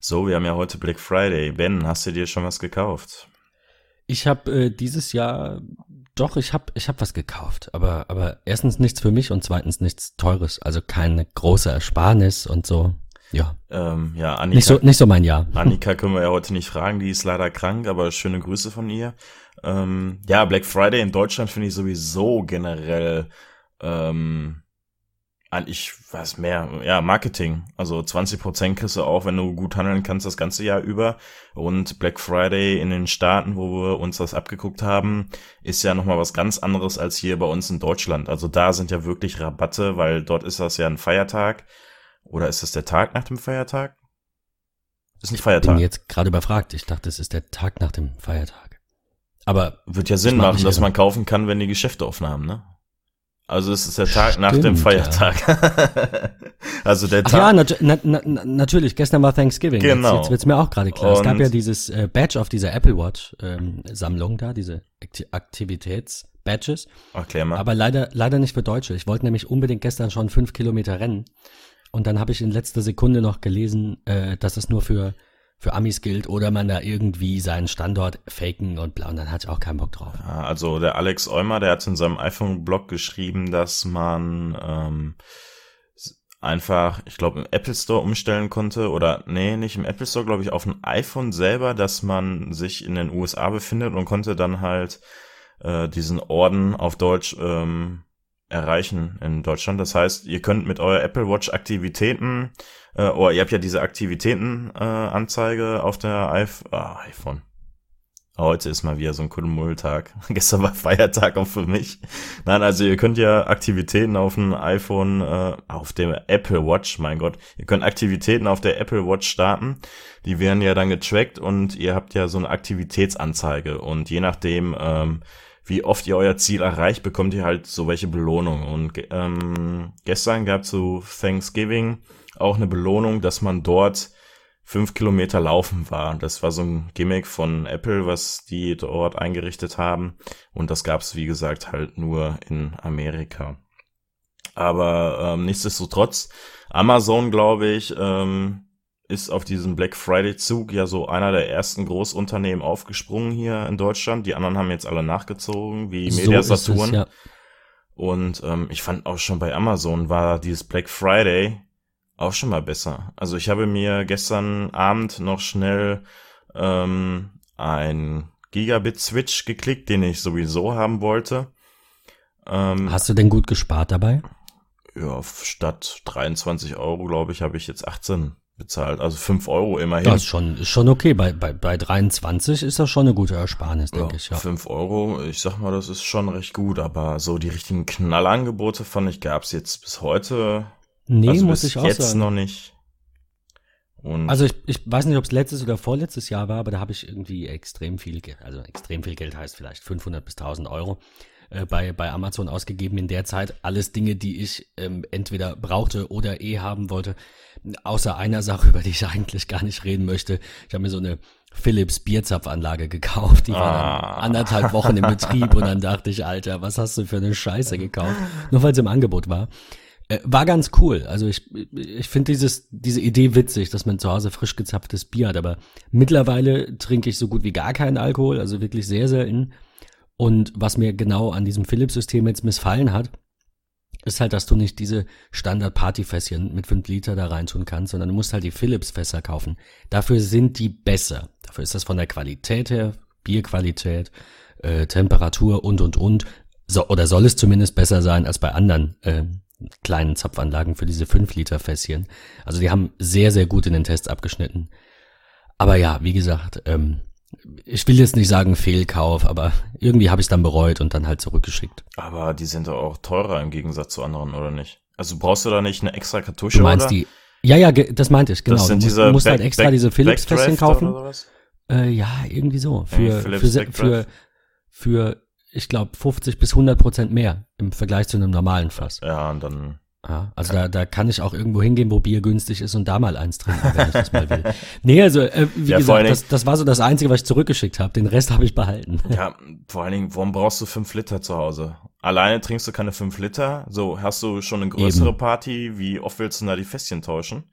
So, wir haben ja heute Black Friday. Ben, hast du dir schon was gekauft? Ich habe äh, dieses Jahr doch, ich habe ich hab was gekauft, aber aber erstens nichts für mich und zweitens nichts teures, also keine große Ersparnis und so. Ja. Ähm, ja, Annika, nicht so nicht so mein Jahr. Annika können wir ja heute nicht fragen, die ist leider krank, aber schöne Grüße von ihr. Ähm, ja, Black Friday in Deutschland finde ich sowieso generell ähm, ich weiß mehr, ja, Marketing. Also 20% kriegst du auch, wenn du gut handeln kannst, das ganze Jahr über. Und Black Friday in den Staaten, wo wir uns das abgeguckt haben, ist ja nochmal was ganz anderes als hier bei uns in Deutschland. Also da sind ja wirklich Rabatte, weil dort ist das ja ein Feiertag. Oder ist das der Tag nach dem Feiertag? Ist nicht Feiertag. Ich bin jetzt gerade überfragt. Ich dachte, es ist der Tag nach dem Feiertag. Aber. Wird ja Sinn machen, dass man kaufen kann, wenn die Geschäfte offen haben, ne? Also es ist der Tag Stimmt, nach dem Feiertag. Ja. also der Tag. ja, nat na na natürlich. Gestern war Thanksgiving. Genau. Jetzt, jetzt wird's mir auch gerade klar. Und es gab ja dieses äh, Badge auf dieser Apple Watch ähm, Sammlung da, diese Aktivitäts Badges. Erklär mal. Aber leider leider nicht für Deutsche. Ich wollte nämlich unbedingt gestern schon fünf Kilometer rennen. Und dann habe ich in letzter Sekunde noch gelesen, äh, dass es nur für für Amis gilt oder man da irgendwie seinen Standort faken und bla. Und dann hatte ich auch keinen Bock drauf. Ja, also der Alex Eumer, der hat in seinem iPhone-Blog geschrieben, dass man ähm, einfach, ich glaube, im Apple Store umstellen konnte oder nee, nicht im Apple Store, glaube ich, auf ein iPhone selber, dass man sich in den USA befindet und konnte dann halt äh, diesen Orden auf Deutsch ähm, erreichen in Deutschland. Das heißt, ihr könnt mit eurer Apple Watch Aktivitäten, äh, oder ihr habt ja diese Aktivitäten-Anzeige äh, auf der iPh ah, iPhone. Heute ist mal wieder so ein Kuddelmulltag. Gestern war Feiertag auch für mich. Nein, also ihr könnt ja Aktivitäten auf dem iPhone, äh, auf dem Apple Watch, mein Gott, ihr könnt Aktivitäten auf der Apple Watch starten. Die werden ja dann getrackt und ihr habt ja so eine Aktivitätsanzeige. Und je nachdem, ähm, wie oft ihr euer Ziel erreicht, bekommt ihr halt so welche Belohnung. Und ähm, gestern gab es zu Thanksgiving auch eine Belohnung, dass man dort fünf Kilometer laufen war. Das war so ein Gimmick von Apple, was die dort eingerichtet haben. Und das gab es, wie gesagt, halt nur in Amerika. Aber ähm, nichtsdestotrotz, Amazon, glaube ich, ähm, ist auf diesen Black Friday Zug ja so einer der ersten Großunternehmen aufgesprungen hier in Deutschland. Die anderen haben jetzt alle nachgezogen, wie so Media Saturn. Ja. Und ähm, ich fand auch schon bei Amazon war dieses Black Friday auch schon mal besser. Also ich habe mir gestern Abend noch schnell ähm, ein Gigabit Switch geklickt, den ich sowieso haben wollte. Ähm, Hast du denn gut gespart dabei? Ja, statt 23 Euro, glaube ich, habe ich jetzt 18 bezahlt. Also 5 Euro immerhin. Das ist schon, ist schon okay. Bei, bei, bei 23 ist das schon eine gute Ersparnis, denke ja, ich. Ja. 5 Euro, ich sag mal, das ist schon recht gut. Aber so die richtigen Knallangebote, fand ich, gab es jetzt bis heute. Nee, also muss ich auch jetzt sagen. noch nicht. Und also ich, ich weiß nicht, ob es letztes oder vorletztes Jahr war, aber da habe ich irgendwie extrem viel Geld, also extrem viel Geld heißt vielleicht 500 bis 1000 Euro äh, bei, bei Amazon ausgegeben in der Zeit. Alles Dinge, die ich ähm, entweder brauchte oder eh haben wollte. Außer einer Sache, über die ich eigentlich gar nicht reden möchte. Ich habe mir so eine Philips Bierzapfanlage gekauft. Die war ah. anderthalb Wochen im Betrieb und dann dachte ich, Alter, was hast du für eine Scheiße gekauft? Nur weil es im Angebot war. Äh, war ganz cool. Also ich, ich finde dieses, diese Idee witzig, dass man zu Hause frisch gezapftes Bier hat. Aber mittlerweile trinke ich so gut wie gar keinen Alkohol, also wirklich sehr selten. Und was mir genau an diesem Philips-System jetzt missfallen hat, ist halt, dass du nicht diese Standard-Party-Fässchen mit 5 Liter da reintun kannst, sondern du musst halt die Philips-Fässer kaufen. Dafür sind die besser. Dafür ist das von der Qualität her, Bierqualität, äh, Temperatur und, und, und. So, oder soll es zumindest besser sein als bei anderen äh, kleinen Zapfanlagen für diese 5 Liter Fässchen. Also die haben sehr, sehr gut in den Tests abgeschnitten. Aber ja, wie gesagt, ähm, ich will jetzt nicht sagen Fehlkauf, aber irgendwie habe ich es dann bereut und dann halt zurückgeschickt. Aber die sind doch auch teurer im Gegensatz zu anderen, oder nicht? Also brauchst du da nicht eine extra Kartusche? Du meinst oder? die? Ja, ja, das meinte ich, genau. Das sind du musst, diese musst halt extra Back, diese Philips-Fässchen kaufen. Äh, ja, irgendwie so. Für, ja, für, für, für, ich glaube, 50 bis 100 Prozent mehr im Vergleich zu einem normalen Fass. Ja, und dann ja, also da, da kann ich auch irgendwo hingehen, wo Bier günstig ist und da mal eins trinken, wenn ich das mal will. Nee, also äh, wie ja, gesagt, das, das war so das Einzige, was ich zurückgeschickt habe. Den Rest habe ich behalten. Ja, vor allen Dingen, warum brauchst du fünf Liter zu Hause? Alleine trinkst du keine fünf Liter. So, hast du schon eine größere Eben. Party, wie oft willst du da die Fässchen tauschen?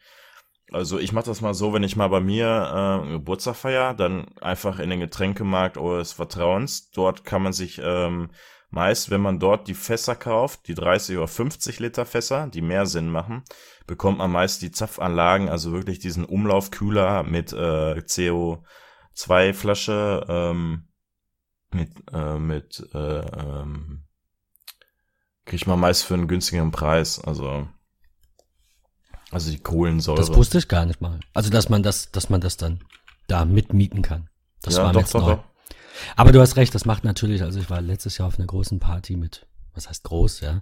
Also ich mache das mal so, wenn ich mal bei mir äh, Geburtstag feier, dann einfach in den Getränkemarkt eures Vertrauens. Dort kann man sich ähm, meist, wenn man dort die Fässer kauft, die 30 oder 50 Liter Fässer, die mehr Sinn machen, bekommt man meist die Zapfanlagen, also wirklich diesen Umlaufkühler mit äh, CO2 Flasche, ähm, mit, äh, mit, äh, ähm, kriegt man meist für einen günstigeren Preis, also also die Kohlensäure. Das wusste ich gar nicht mal. Also dass man das, dass man das dann da mitmieten kann. Das ja, war doch, jetzt doch, neu. Doch. Aber du hast recht, das macht natürlich, also ich war letztes Jahr auf einer großen Party mit, was heißt groß, ja,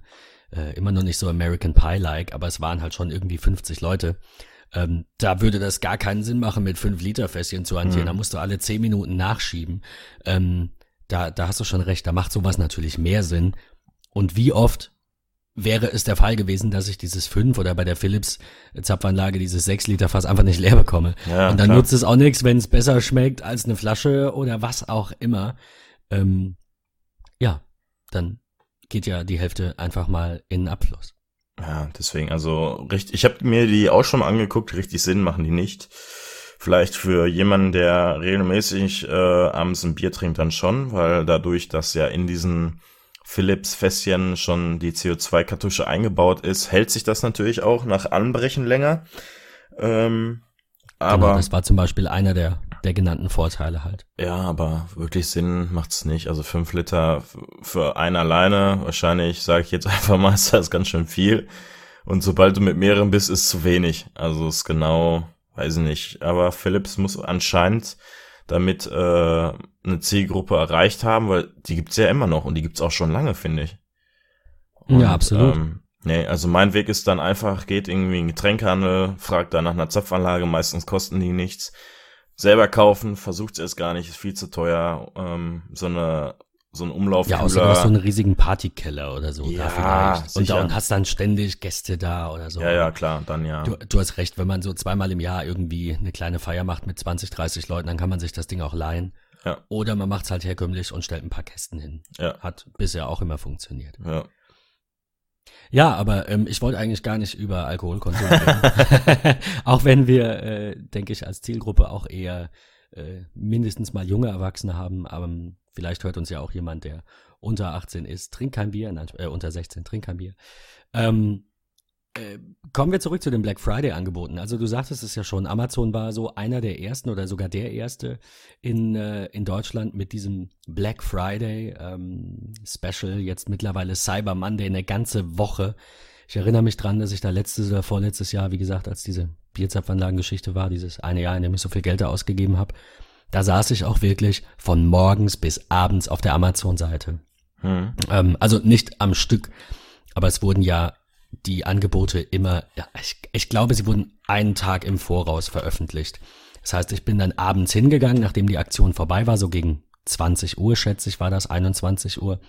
äh, immer noch nicht so American Pie-like, aber es waren halt schon irgendwie 50 Leute. Ähm, da würde das gar keinen Sinn machen, mit 5 Liter Fässchen zu hantieren. Mhm. Da musst du alle 10 Minuten nachschieben. Ähm, da, da hast du schon recht, da macht sowas natürlich mehr Sinn. Und wie oft wäre es der Fall gewesen, dass ich dieses 5 oder bei der Philips Zapfanlage dieses 6 Liter Fass einfach nicht leer bekomme. Ja, und dann klar. nutzt es auch nichts, wenn es besser schmeckt als eine Flasche oder was auch immer. Ähm, ja, dann geht ja die Hälfte einfach mal in den Abfluss. Ja, deswegen, also richtig, ich habe mir die auch schon mal angeguckt, richtig Sinn machen die nicht. Vielleicht für jemanden, der regelmäßig äh, abends ein Bier trinkt, dann schon, weil dadurch, dass ja in diesen Philips-Fässchen schon die CO2-Kartusche eingebaut ist, hält sich das natürlich auch nach Anbrechen länger. Ähm, genau, aber genau, das war zum Beispiel einer der, der genannten Vorteile halt. Ja, aber wirklich Sinn macht's nicht. Also fünf Liter für einen alleine, wahrscheinlich sage ich jetzt einfach mal, ist das ganz schön viel. Und sobald du mit mehreren bist, ist zu wenig. Also ist genau, weiß ich nicht. Aber Philips muss anscheinend damit äh, eine Zielgruppe erreicht haben, weil die gibt's ja immer noch und die gibt's auch schon lange, finde ich. Und, ja, absolut. Ähm, nee, also mein Weg ist dann einfach, geht irgendwie in den Getränkehandel, fragt da nach einer Zapfanlage, meistens kosten die nichts. Selber kaufen, versucht es gar nicht, ist viel zu teuer. Ähm, so eine so ein Umlauf. Ja, außer du hast so einen riesigen Partykeller oder so. Ja, da vielleicht. Und, da, und hast dann ständig Gäste da oder so. Ja, ja, klar, dann ja. Du, du, hast recht, wenn man so zweimal im Jahr irgendwie eine kleine Feier macht mit 20, 30 Leuten, dann kann man sich das Ding auch leihen. Ja. Oder man macht es halt herkömmlich und stellt ein paar Kästen hin. Ja. Hat bisher auch immer funktioniert. Ja. Ja, aber ähm, ich wollte eigentlich gar nicht über Alkoholkonsum reden. auch wenn wir, äh, denke ich, als Zielgruppe auch eher äh, mindestens mal junge Erwachsene haben, aber Vielleicht hört uns ja auch jemand, der unter 18 ist. Trink kein Bier, nein, äh, unter 16, trink kein Bier. Ähm, äh, kommen wir zurück zu den Black Friday Angeboten. Also du sagtest es ja schon, Amazon war so einer der ersten oder sogar der erste in, äh, in Deutschland mit diesem Black Friday ähm, Special, jetzt mittlerweile Cyber Monday, eine ganze Woche. Ich erinnere mich dran, dass ich da letztes oder vorletztes Jahr, wie gesagt, als diese Bierzapfanlagengeschichte war, dieses eine Jahr, in dem ich so viel Geld da ausgegeben habe, da saß ich auch wirklich von morgens bis abends auf der Amazon-Seite. Hm. Ähm, also nicht am Stück, aber es wurden ja die Angebote immer, ja, ich, ich glaube, sie wurden einen Tag im Voraus veröffentlicht. Das heißt, ich bin dann abends hingegangen, nachdem die Aktion vorbei war, so gegen 20 Uhr, schätze ich, war das, 21 Uhr,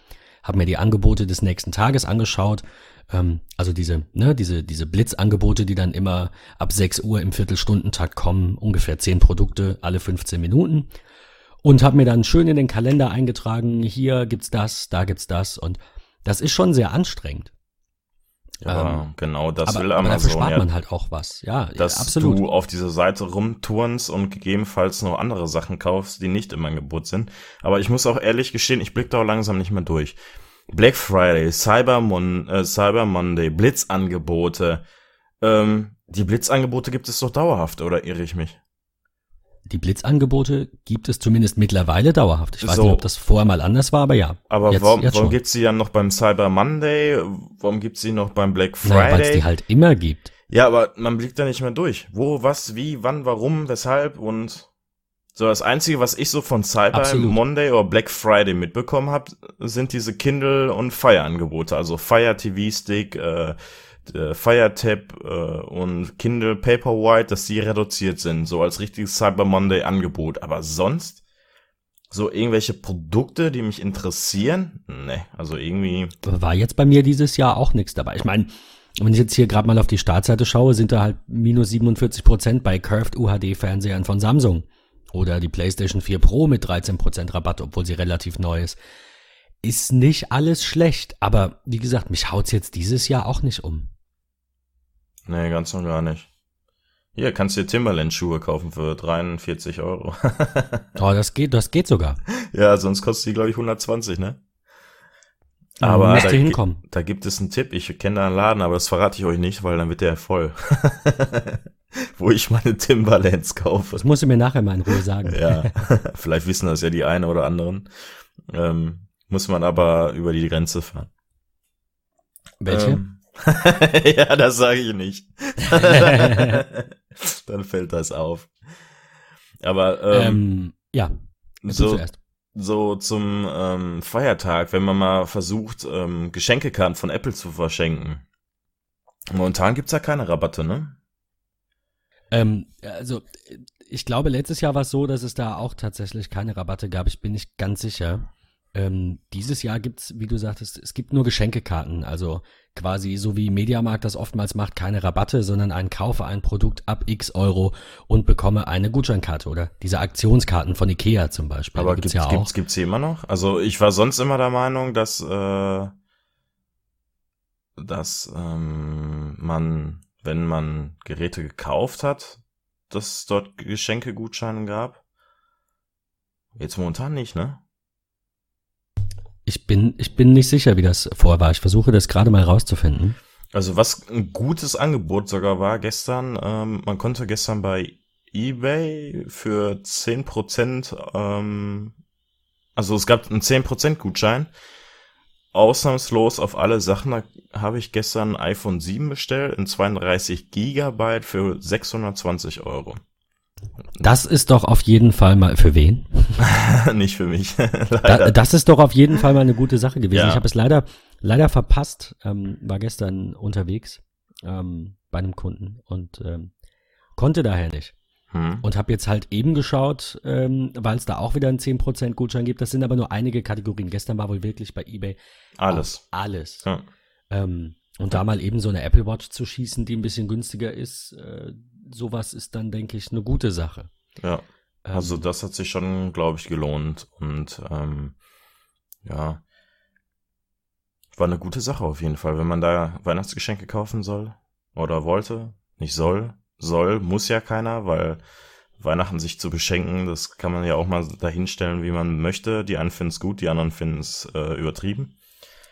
habe mir die Angebote des nächsten Tages angeschaut ähm, also diese, ne, diese, diese Blitzangebote, die dann immer ab 6 Uhr im Viertelstundentakt kommen, ungefähr 10 Produkte alle 15 Minuten. Und habe mir dann schön in den Kalender eingetragen, hier gibt's das, da gibt's das. Und das ist schon sehr anstrengend. Ja, ähm, genau, das aber, will Amazon. Aber dafür spart ja, man halt auch was, ja. Dass absolut. du auf dieser Seite rumturnst und gegebenenfalls noch andere Sachen kaufst, die nicht im Angebot sind. Aber ich muss auch ehrlich gestehen, ich blick da auch langsam nicht mehr durch. Black Friday, Cyber, Mon äh, Cyber Monday, Blitzangebote. Ähm, die Blitzangebote gibt es doch dauerhaft, oder irre ich mich? Die Blitzangebote gibt es zumindest mittlerweile dauerhaft. Ich weiß so. nicht, ob das vorher mal anders war, aber ja. Aber jetzt, warum, jetzt warum gibt es sie dann noch beim Cyber Monday? Warum gibt es sie noch beim Black Friday? Weil es die halt immer gibt. Ja, aber man blickt da nicht mehr durch. Wo, was, wie, wann, warum, weshalb und so, das Einzige, was ich so von Cyber Absolut. Monday oder Black Friday mitbekommen habe, sind diese Kindle- und Fire-Angebote. Also Fire TV-Stick, äh, Fire Tab äh, und Kindle Paperwhite, dass die reduziert sind, so als richtiges Cyber Monday-Angebot. Aber sonst so irgendwelche Produkte, die mich interessieren? Ne, also irgendwie. War jetzt bei mir dieses Jahr auch nichts dabei. Ich meine, wenn ich jetzt hier gerade mal auf die Startseite schaue, sind da halt minus 47 Prozent bei Curved UHD-Fernsehern von Samsung. Oder die PlayStation 4 Pro mit 13% Rabatt, obwohl sie relativ neu ist. Ist nicht alles schlecht, aber wie gesagt, mich haut's jetzt dieses Jahr auch nicht um. Nee, ganz und gar nicht. Hier kannst du dir Timberland-Schuhe kaufen für 43 Euro. oh, das geht, das geht sogar. Ja, sonst kostet die, glaube ich, 120, ne? Aber da, hinkommen. da gibt es einen Tipp. Ich kenne da einen Laden, aber das verrate ich euch nicht, weil dann wird der voll. Wo ich meine Timberlands kaufe. Das musst du mir nachher mal in Ruhe sagen. ja, vielleicht wissen das ja die eine oder anderen. Ähm, muss man aber über die Grenze fahren. Welche? Ähm, ja, das sage ich nicht. Dann fällt das auf. Aber ähm, ähm ja, so, so zum ähm, Feiertag, wenn man mal versucht, ähm, Geschenkekarten von Apple zu verschenken. Momentan gibt's ja keine Rabatte, ne? Ähm, also ich glaube, letztes Jahr war es so, dass es da auch tatsächlich keine Rabatte gab. Ich bin nicht ganz sicher. Ähm, dieses Jahr gibt's, wie du sagtest, es gibt nur Geschenkekarten. Also quasi so wie Mediamarkt das oftmals macht, keine Rabatte, sondern ein kaufe ein Produkt ab x Euro und bekomme eine Gutscheinkarte oder diese Aktionskarten von Ikea zum Beispiel. Aber gibt's, ja auch. gibt's, gibt's immer noch? Also ich war sonst immer der Meinung, dass, äh, dass ähm, man, wenn man Geräte gekauft hat, dass es dort Geschenkegutscheine gab. Jetzt momentan nicht, ne? Ich bin, ich bin nicht sicher, wie das vorher war. Ich versuche das gerade mal rauszufinden. Also was ein gutes Angebot sogar war gestern, ähm, man konnte gestern bei eBay für 10%, ähm, also es gab einen 10% Gutschein, ausnahmslos auf alle Sachen. Da habe ich gestern ein iPhone 7 bestellt in 32 Gigabyte für 620 Euro. Das ist doch auf jeden Fall mal für wen? Nicht für mich. da, das ist doch auf jeden Fall mal eine gute Sache gewesen. Ja. Ich habe es leider leider verpasst. Ähm, war gestern unterwegs ähm, bei einem Kunden und ähm, konnte daher nicht. Hm. Und habe jetzt halt eben geschaut, ähm, weil es da auch wieder einen 10% Gutschein gibt. Das sind aber nur einige Kategorien. Gestern war wohl wirklich bei eBay alles. Alles. Ja. Ähm, und da mal eben so eine Apple Watch zu schießen, die ein bisschen günstiger ist, äh, sowas ist dann, denke ich, eine gute Sache. Ja. Also ähm, das hat sich schon, glaube ich, gelohnt. Und ähm, ja, war eine gute Sache auf jeden Fall, wenn man da Weihnachtsgeschenke kaufen soll oder wollte. Nicht soll. Soll, muss ja keiner, weil Weihnachten sich zu beschenken, das kann man ja auch mal dahinstellen, wie man möchte. Die einen finden es gut, die anderen finden es äh, übertrieben.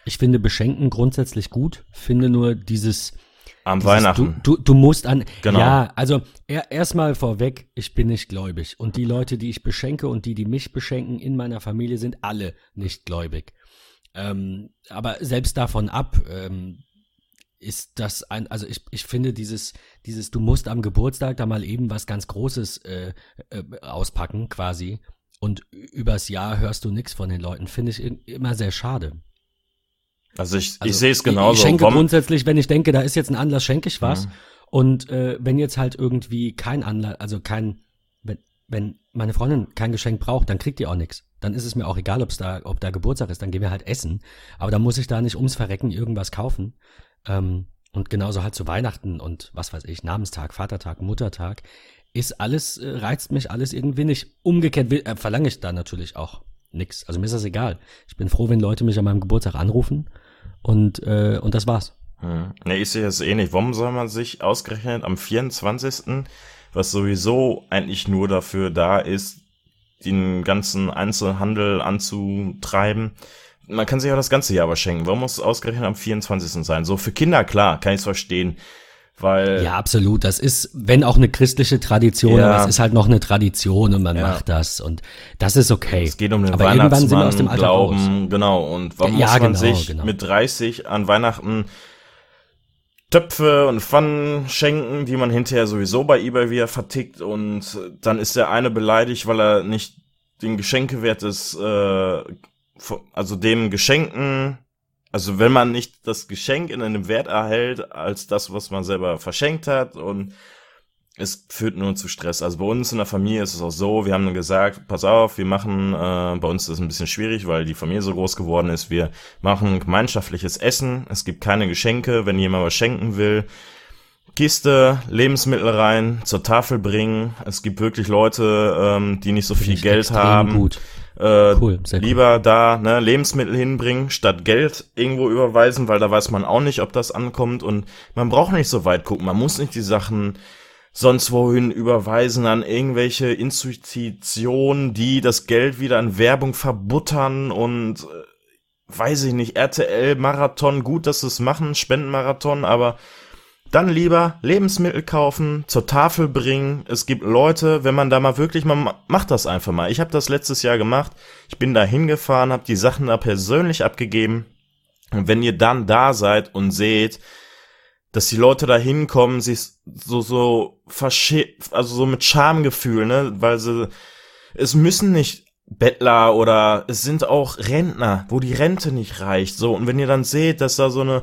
Ich finde Beschenken grundsätzlich gut, finde nur dieses am Dieses, Weihnachten. Du, du, du musst an. Genau. Ja, also er, erstmal vorweg, ich bin nicht gläubig. Und die Leute, die ich beschenke und die, die mich beschenken in meiner Familie, sind alle nicht gläubig. Ähm, aber selbst davon ab ähm, ist das ein, also ich, ich finde dieses, dieses, du musst am Geburtstag da mal eben was ganz Großes äh, äh, auspacken, quasi. Und übers Jahr hörst du nichts von den Leuten, finde ich immer sehr schade. Also ich, also ich sehe es genauso. Ich schenke Warum? grundsätzlich, wenn ich denke, da ist jetzt ein Anlass, schenke ich was. Mhm. Und äh, wenn jetzt halt irgendwie kein Anlass, also kein, wenn, wenn meine Freundin kein Geschenk braucht, dann kriegt die auch nichts. Dann ist es mir auch egal, ob's da, ob da Geburtstag ist, dann gehen wir halt essen. Aber dann muss ich da nicht ums Verrecken irgendwas kaufen. Ähm, und genauso halt zu Weihnachten und was weiß ich, Namenstag, Vatertag, Muttertag, ist alles, äh, reizt mich alles irgendwie nicht. Umgekehrt will, äh, verlange ich da natürlich auch nix. Also mir ist das egal. Ich bin froh, wenn Leute mich an meinem Geburtstag anrufen und, äh, und das war's. Hm. Ne, ich sehe es eh nicht. Warum soll man sich ausgerechnet am 24., was sowieso eigentlich nur dafür da ist, den ganzen Einzelhandel anzutreiben, man kann sich ja das ganze Jahr aber schenken. Warum muss es ausgerechnet am 24. sein? So für Kinder, klar, kann ich es verstehen. Weil ja, absolut. Das ist, wenn auch eine christliche Tradition, ja. aber es ist halt noch eine Tradition und man ja. macht das und das ist okay. Es geht um den aber Weihnachtsmann, sind wir aus dem Glauben, raus. genau. Und warum ja, muss man genau, sich genau. mit 30 an Weihnachten Töpfe und Pfannen schenken, die man hinterher sowieso bei eBay wieder vertickt und dann ist der eine beleidigt, weil er nicht den Geschenkewert des, äh, also dem Geschenken also wenn man nicht das Geschenk in einem Wert erhält als das, was man selber verschenkt hat und es führt nur zu Stress. Also bei uns in der Familie ist es auch so, wir haben gesagt, pass auf, wir machen, äh, bei uns ist es ein bisschen schwierig, weil die Familie so groß geworden ist, wir machen gemeinschaftliches Essen, es gibt keine Geschenke, wenn jemand was schenken will, Kiste, Lebensmittel rein, zur Tafel bringen. Es gibt wirklich Leute, ähm, die nicht so Find viel Geld haben. Gut. Äh, cool, lieber cool. da ne, Lebensmittel hinbringen, statt Geld irgendwo überweisen, weil da weiß man auch nicht, ob das ankommt und man braucht nicht so weit gucken. Man muss nicht die Sachen sonst wohin überweisen an irgendwelche Institutionen, die das Geld wieder an Werbung verbuttern und äh, weiß ich nicht, RTL Marathon, gut, dass sie es machen, Spendenmarathon, aber dann lieber Lebensmittel kaufen, zur Tafel bringen. Es gibt Leute, wenn man da mal wirklich, man macht das einfach mal. Ich habe das letztes Jahr gemacht. Ich bin da hingefahren, habe die Sachen da persönlich abgegeben. Und wenn ihr dann da seid und seht, dass die Leute da hinkommen, sich so, so also so mit Schamgefühl, ne, weil sie, es müssen nicht Bettler oder es sind auch Rentner, wo die Rente nicht reicht, so. Und wenn ihr dann seht, dass da so eine,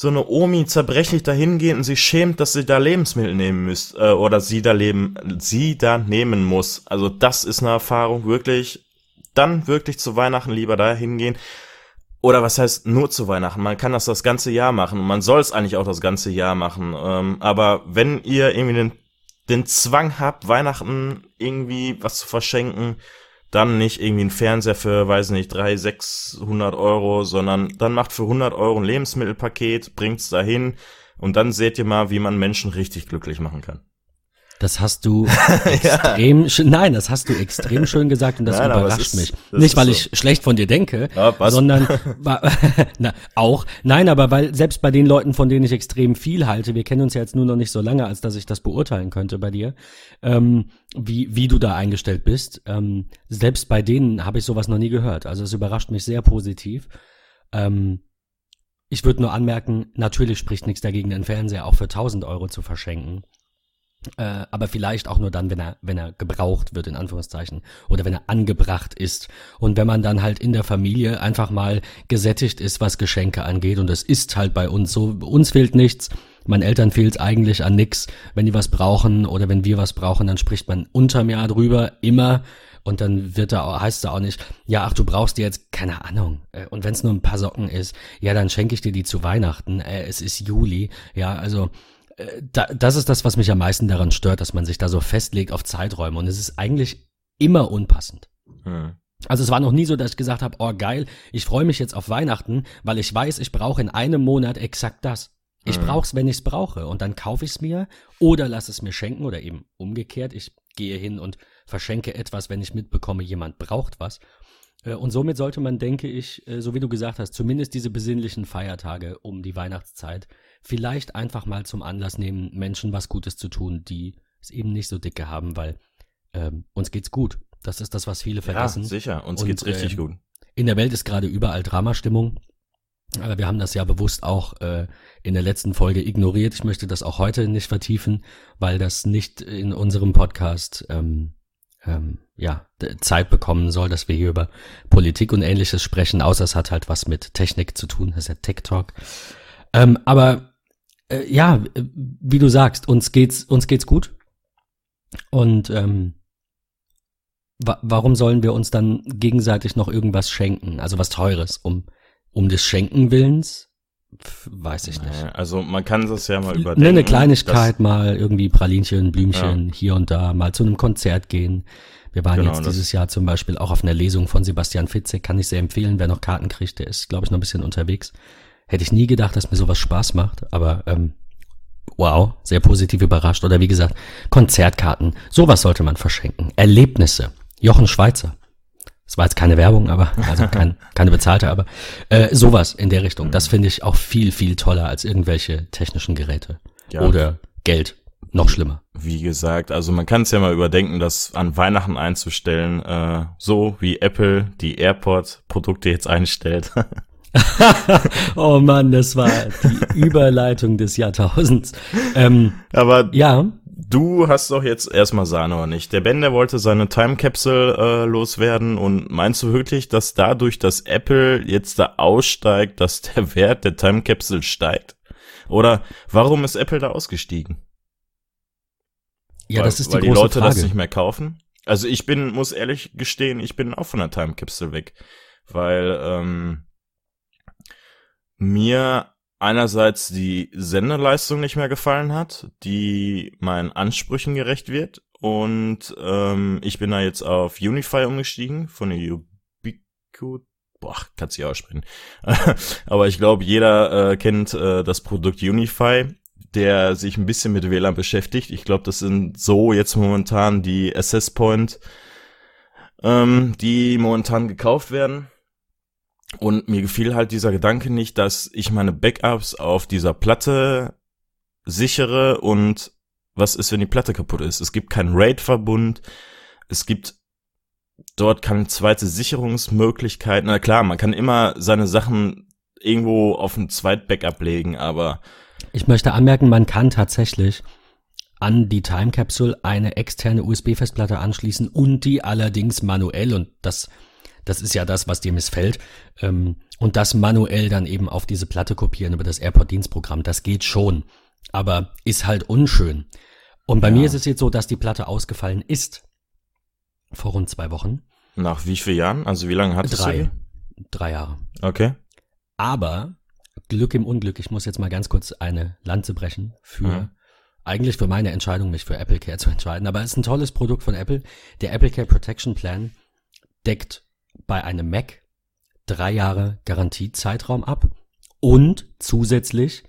so eine Omi zerbrechlich dahin geht und sich schämt, dass sie da Lebensmittel nehmen müsst äh, oder sie da leben, sie da nehmen muss. Also das ist eine Erfahrung wirklich. Dann wirklich zu Weihnachten lieber da hingehen. Oder was heißt nur zu Weihnachten? Man kann das das ganze Jahr machen und man soll es eigentlich auch das ganze Jahr machen. Ähm, aber wenn ihr irgendwie den, den Zwang habt, Weihnachten irgendwie was zu verschenken, dann nicht irgendwie ein Fernseher für, weiß nicht, 300, 600 Euro, sondern dann macht für 100 Euro ein Lebensmittelpaket, bringt's dahin und dann seht ihr mal, wie man Menschen richtig glücklich machen kann. Das hast du extrem, ja. nein, das hast du extrem schön gesagt und das nein, überrascht ist, mich. Nicht, weil so. ich schlecht von dir denke, ja, sondern na, auch, nein, aber weil selbst bei den Leuten, von denen ich extrem viel halte, wir kennen uns ja jetzt nur noch nicht so lange, als dass ich das beurteilen könnte bei dir, ähm, wie, wie du da eingestellt bist. Ähm, selbst bei denen habe ich sowas noch nie gehört. Also es überrascht mich sehr positiv. Ähm, ich würde nur anmerken, natürlich spricht nichts dagegen, den Fernseher auch für 1000 Euro zu verschenken. Äh, aber vielleicht auch nur dann, wenn er, wenn er gebraucht wird, in Anführungszeichen, oder wenn er angebracht ist. Und wenn man dann halt in der Familie einfach mal gesättigt ist, was Geschenke angeht, und das ist halt bei uns so, uns fehlt nichts, meinen Eltern fehlt eigentlich an nix. Wenn die was brauchen oder wenn wir was brauchen, dann spricht man unterm Jahr drüber, immer. Und dann wird da heißt es auch nicht, ja, ach, du brauchst dir jetzt, keine Ahnung. Äh, und wenn es nur ein paar Socken ist, ja, dann schenke ich dir die zu Weihnachten. Äh, es ist Juli. Ja, also da, das ist das, was mich am meisten daran stört, dass man sich da so festlegt auf Zeiträume und es ist eigentlich immer unpassend. Hm. Also es war noch nie so, dass ich gesagt habe, oh geil, ich freue mich jetzt auf Weihnachten, weil ich weiß, ich brauche in einem Monat exakt das. Ich hm. brauche es, wenn ich es brauche und dann kaufe ich es mir oder lasse es mir schenken oder eben umgekehrt, ich gehe hin und verschenke etwas, wenn ich mitbekomme, jemand braucht was. Äh, und somit sollte man, denke ich, äh, so wie du gesagt hast, zumindest diese besinnlichen Feiertage um die Weihnachtszeit vielleicht einfach mal zum Anlass nehmen, Menschen was Gutes zu tun, die es eben nicht so dicke haben, weil ähm, uns geht's gut. Das ist das, was viele vergessen. Ja, sicher, uns Und, geht's richtig äh, gut. In der Welt ist gerade überall Dramastimmung. Aber wir haben das ja bewusst auch äh, in der letzten Folge ignoriert. Ich möchte das auch heute nicht vertiefen, weil das nicht in unserem Podcast ähm, ähm, ja Zeit bekommen soll, dass wir hier über Politik und ähnliches sprechen, außer es hat halt was mit Technik zu tun, das ist ja Tech Talk. Ähm, aber äh, ja, wie du sagst, uns geht's, uns geht's gut. Und ähm, wa warum sollen wir uns dann gegenseitig noch irgendwas schenken? Also was Teures, um, um des Schenken Willens? weiß ich nicht. Also man kann das ja mal ne, überdenken. Eine Kleinigkeit mal irgendwie Pralinchen, Blümchen ja. hier und da, mal zu einem Konzert gehen. Wir waren genau, jetzt dieses Jahr zum Beispiel auch auf einer Lesung von Sebastian Fitzek, kann ich sehr empfehlen, wer noch Karten kriegt, der ist, glaube ich, noch ein bisschen unterwegs. Hätte ich nie gedacht, dass mir sowas Spaß macht, aber ähm, wow, sehr positiv überrascht. Oder wie gesagt, Konzertkarten, sowas sollte man verschenken. Erlebnisse. Jochen Schweizer. Das war jetzt keine Werbung, aber also kein, keine bezahlte, aber äh, sowas in der Richtung. Das finde ich auch viel, viel toller als irgendwelche technischen Geräte. Ja. Oder Geld. Noch schlimmer. Wie gesagt, also man kann es ja mal überdenken, das an Weihnachten einzustellen, äh, so wie Apple die AirPod-Produkte jetzt einstellt. oh Mann, das war die Überleitung des Jahrtausends. Ähm, Aber ja. Du hast doch jetzt erstmal Sahne oder nicht. Der Ben, der wollte seine Time Capsule äh, loswerden und meinst du wirklich, dass dadurch, dass Apple jetzt da aussteigt, dass der Wert der Time Capsule steigt? Oder warum ist Apple da ausgestiegen? Ja, weil, das ist die weil große die Leute Frage. das nicht mehr kaufen. Also ich bin, muss ehrlich gestehen, ich bin auch von der Time Capsule weg, weil ähm, mir einerseits die Sendeleistung nicht mehr gefallen hat, die meinen Ansprüchen gerecht wird. Und ähm, ich bin da jetzt auf Unify umgestiegen von der Ubiquit. Boah, kannst du aussprechen. Aber ich glaube, jeder äh, kennt äh, das Produkt Unify. der sich ein bisschen mit WLAN beschäftigt. Ich glaube, das sind so jetzt momentan die Access Point, ähm, die momentan gekauft werden. Und mir gefiel halt dieser Gedanke nicht, dass ich meine Backups auf dieser Platte sichere und was ist, wenn die Platte kaputt ist? Es gibt keinen RAID-Verbund, es gibt dort keine zweite Sicherungsmöglichkeit. Na klar, man kann immer seine Sachen irgendwo auf ein Zweit-Backup legen, aber ich möchte anmerken, man kann tatsächlich an die Time Capsule eine externe USB-Festplatte anschließen und die allerdings manuell und das das ist ja das, was dir missfällt. Ähm, und das manuell dann eben auf diese Platte kopieren über das AirPod-Dienstprogramm. Das geht schon, aber ist halt unschön. Und bei ja. mir ist es jetzt so, dass die Platte ausgefallen ist. Vor rund zwei Wochen. Nach wie vielen Jahren? Also wie lange hat es Drei. Drei Jahre. Okay. Aber Glück im Unglück, ich muss jetzt mal ganz kurz eine Lanze brechen für mhm. eigentlich für meine Entscheidung, mich für Apple Care zu entscheiden. Aber es ist ein tolles Produkt von Apple. Der Apple Care Protection Plan deckt bei einem Mac drei Jahre Garantiezeitraum ab und zusätzlich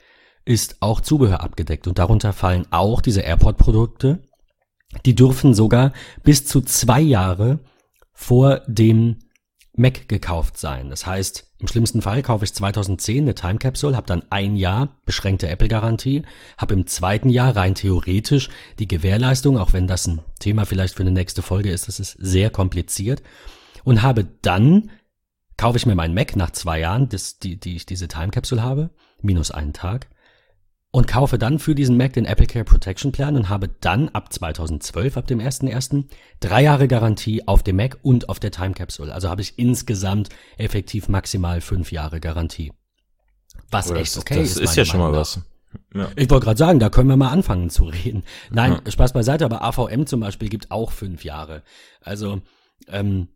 ist auch Zubehör abgedeckt und darunter fallen auch diese AirPod-Produkte. Die dürfen sogar bis zu zwei Jahre vor dem Mac gekauft sein. Das heißt, im schlimmsten Fall kaufe ich 2010 eine Time Capsule, habe dann ein Jahr beschränkte Apple-Garantie, habe im zweiten Jahr rein theoretisch die Gewährleistung, auch wenn das ein Thema vielleicht für eine nächste Folge ist, das ist sehr kompliziert, und habe dann, kaufe ich mir meinen Mac nach zwei Jahren, das, die, die ich diese Time Capsule habe, minus einen Tag, und kaufe dann für diesen Mac den Apple Care Protection Plan und habe dann ab 2012, ab dem 1.1., drei Jahre Garantie auf dem Mac und auf der Time Capsule. Also habe ich insgesamt effektiv maximal fünf Jahre Garantie. Was oh, echt okay das ist. Das ist ja schon mal was. Ja. Ich wollte gerade sagen, da können wir mal anfangen zu reden. Nein, ja. Spaß beiseite, aber AVM zum Beispiel gibt auch fünf Jahre. Also ähm,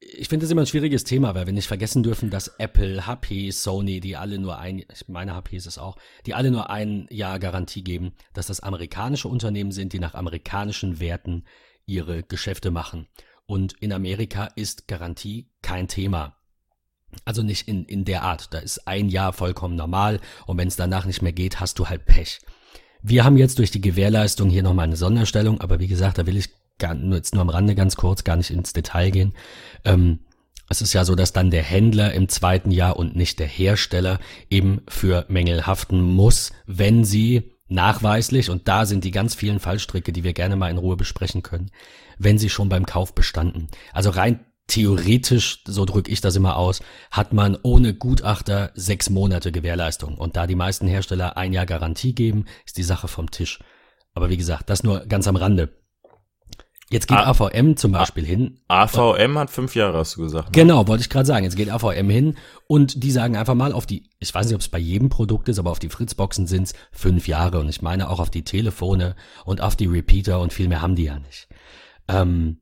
ich finde es immer ein schwieriges Thema, weil wir nicht vergessen dürfen, dass Apple, HP, Sony, die alle nur ein, meine HP ist es auch, die alle nur ein Jahr Garantie geben, dass das amerikanische Unternehmen sind, die nach amerikanischen Werten ihre Geschäfte machen. Und in Amerika ist Garantie kein Thema. Also nicht in, in der Art. Da ist ein Jahr vollkommen normal und wenn es danach nicht mehr geht, hast du halt Pech. Wir haben jetzt durch die Gewährleistung hier nochmal eine Sonderstellung, aber wie gesagt, da will ich gar, nur jetzt nur am Rande ganz kurz, gar nicht ins Detail gehen. Ähm, es ist ja so, dass dann der Händler im zweiten Jahr und nicht der Hersteller eben für Mängel haften muss, wenn sie nachweislich, und da sind die ganz vielen Fallstricke, die wir gerne mal in Ruhe besprechen können, wenn sie schon beim Kauf bestanden. Also rein theoretisch, so drücke ich das immer aus, hat man ohne Gutachter sechs Monate Gewährleistung. Und da die meisten Hersteller ein Jahr Garantie geben, ist die Sache vom Tisch. Aber wie gesagt, das nur ganz am Rande. Jetzt geht A AVM zum Beispiel A hin. AVM hat fünf Jahre, hast du gesagt. Ne? Genau, wollte ich gerade sagen. Jetzt geht AVM hin und die sagen einfach mal auf die, ich weiß nicht, ob es bei jedem Produkt ist, aber auf die Fritzboxen sind es fünf Jahre und ich meine auch auf die Telefone und auf die Repeater und viel mehr haben die ja nicht. Ähm,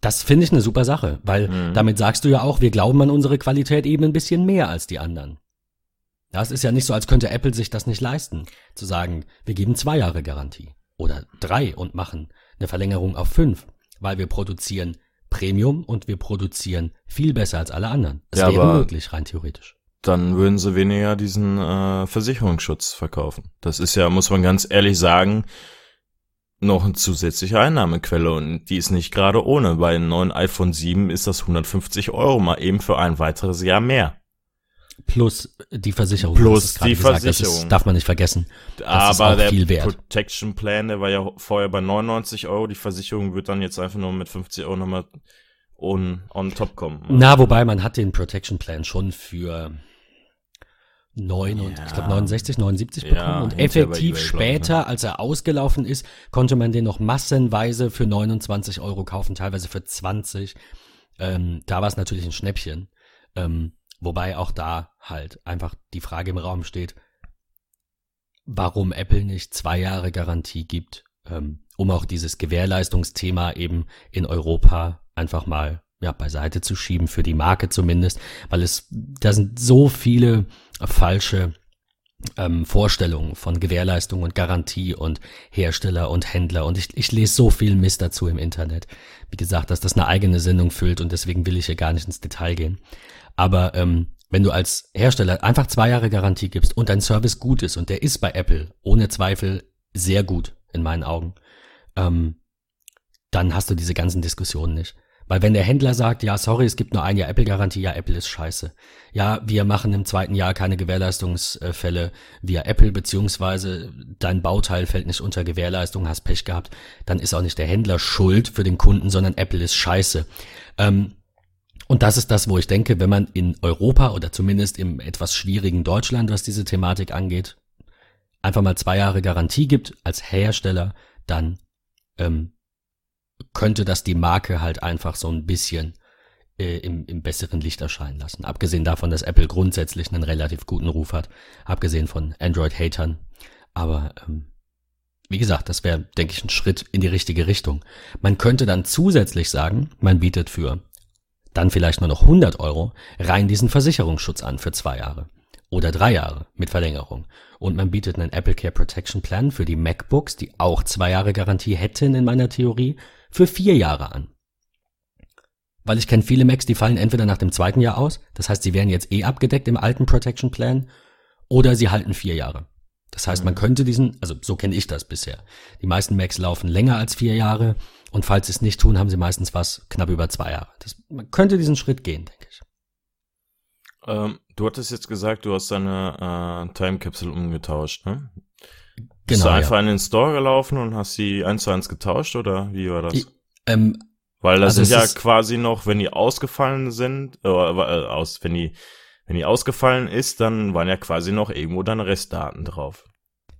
das finde ich eine super Sache, weil mhm. damit sagst du ja auch, wir glauben an unsere Qualität eben ein bisschen mehr als die anderen. Das ist ja nicht so, als könnte Apple sich das nicht leisten, zu sagen, wir geben zwei Jahre Garantie oder drei und machen eine Verlängerung auf fünf, weil wir produzieren Premium und wir produzieren viel besser als alle anderen. Das ja, wäre möglich, rein theoretisch. Dann würden sie weniger diesen äh, Versicherungsschutz verkaufen. Das ist ja, muss man ganz ehrlich sagen, noch eine zusätzliche Einnahmequelle und die ist nicht gerade ohne. Bei einem neuen iPhone 7 ist das 150 Euro mal eben für ein weiteres Jahr mehr. Plus die Versicherung. Plus die gesagt. Versicherung. Das ist, darf man nicht vergessen. Das Aber der viel wert. Protection Plan, der war ja vorher bei 99 Euro. Die Versicherung wird dann jetzt einfach nur mit 50 Euro nochmal on, on top kommen. Na, wobei man hat den Protection Plan schon für 9 und ja. ich glaube 69, 79 bekommen. Ja, und effektiv später, ne? als er ausgelaufen ist, konnte man den noch massenweise für 29 Euro kaufen, teilweise für 20. Ähm, da war es natürlich ein Schnäppchen. Ähm, Wobei auch da halt einfach die Frage im Raum steht, warum Apple nicht zwei Jahre Garantie gibt, ähm, um auch dieses Gewährleistungsthema eben in Europa einfach mal ja, beiseite zu schieben, für die Marke zumindest, weil es, da sind so viele falsche ähm, Vorstellungen von Gewährleistung und Garantie und Hersteller und Händler und ich, ich lese so viel Mist dazu im Internet. Wie gesagt, dass das eine eigene Sendung füllt und deswegen will ich hier gar nicht ins Detail gehen. Aber ähm, wenn du als Hersteller einfach zwei Jahre Garantie gibst und dein Service gut ist und der ist bei Apple ohne Zweifel sehr gut in meinen Augen, ähm, dann hast du diese ganzen Diskussionen nicht. Weil wenn der Händler sagt, ja, sorry, es gibt nur ein Jahr Apple-Garantie, ja, Apple ist scheiße. Ja, wir machen im zweiten Jahr keine Gewährleistungsfälle via Apple, beziehungsweise dein Bauteil fällt nicht unter Gewährleistung, hast Pech gehabt, dann ist auch nicht der Händler schuld für den Kunden, sondern Apple ist scheiße. Ähm, und das ist das, wo ich denke, wenn man in Europa oder zumindest im etwas schwierigen Deutschland, was diese Thematik angeht, einfach mal zwei Jahre Garantie gibt als Hersteller, dann ähm, könnte das die Marke halt einfach so ein bisschen äh, im, im besseren Licht erscheinen lassen. Abgesehen davon, dass Apple grundsätzlich einen relativ guten Ruf hat, abgesehen von Android-Hatern. Aber ähm, wie gesagt, das wäre, denke ich, ein Schritt in die richtige Richtung. Man könnte dann zusätzlich sagen, man bietet für dann vielleicht nur noch 100 Euro rein diesen Versicherungsschutz an für zwei Jahre oder drei Jahre mit Verlängerung. Und man bietet einen Apple Care Protection Plan für die MacBooks, die auch zwei Jahre Garantie hätten in meiner Theorie, für vier Jahre an. Weil ich kenne viele Macs, die fallen entweder nach dem zweiten Jahr aus, das heißt, sie wären jetzt eh abgedeckt im alten Protection Plan, oder sie halten vier Jahre. Das heißt, man mhm. könnte diesen, also so kenne ich das bisher. Die meisten Macs laufen länger als vier Jahre und falls sie es nicht tun, haben sie meistens was knapp über zwei Jahre. Das, man könnte diesen Schritt gehen, denke ich. Ähm, du hattest jetzt gesagt, du hast deine äh, Time Capsule umgetauscht, ne? Bist genau, du einfach ja. in den Store gelaufen und hast sie eins zu eins getauscht oder wie war das? Ich, ähm, Weil das also sind ja quasi noch, wenn die ausgefallen sind, äh, äh, aus, wenn die, wenn die ausgefallen ist, dann waren ja quasi noch irgendwo deine Restdaten drauf.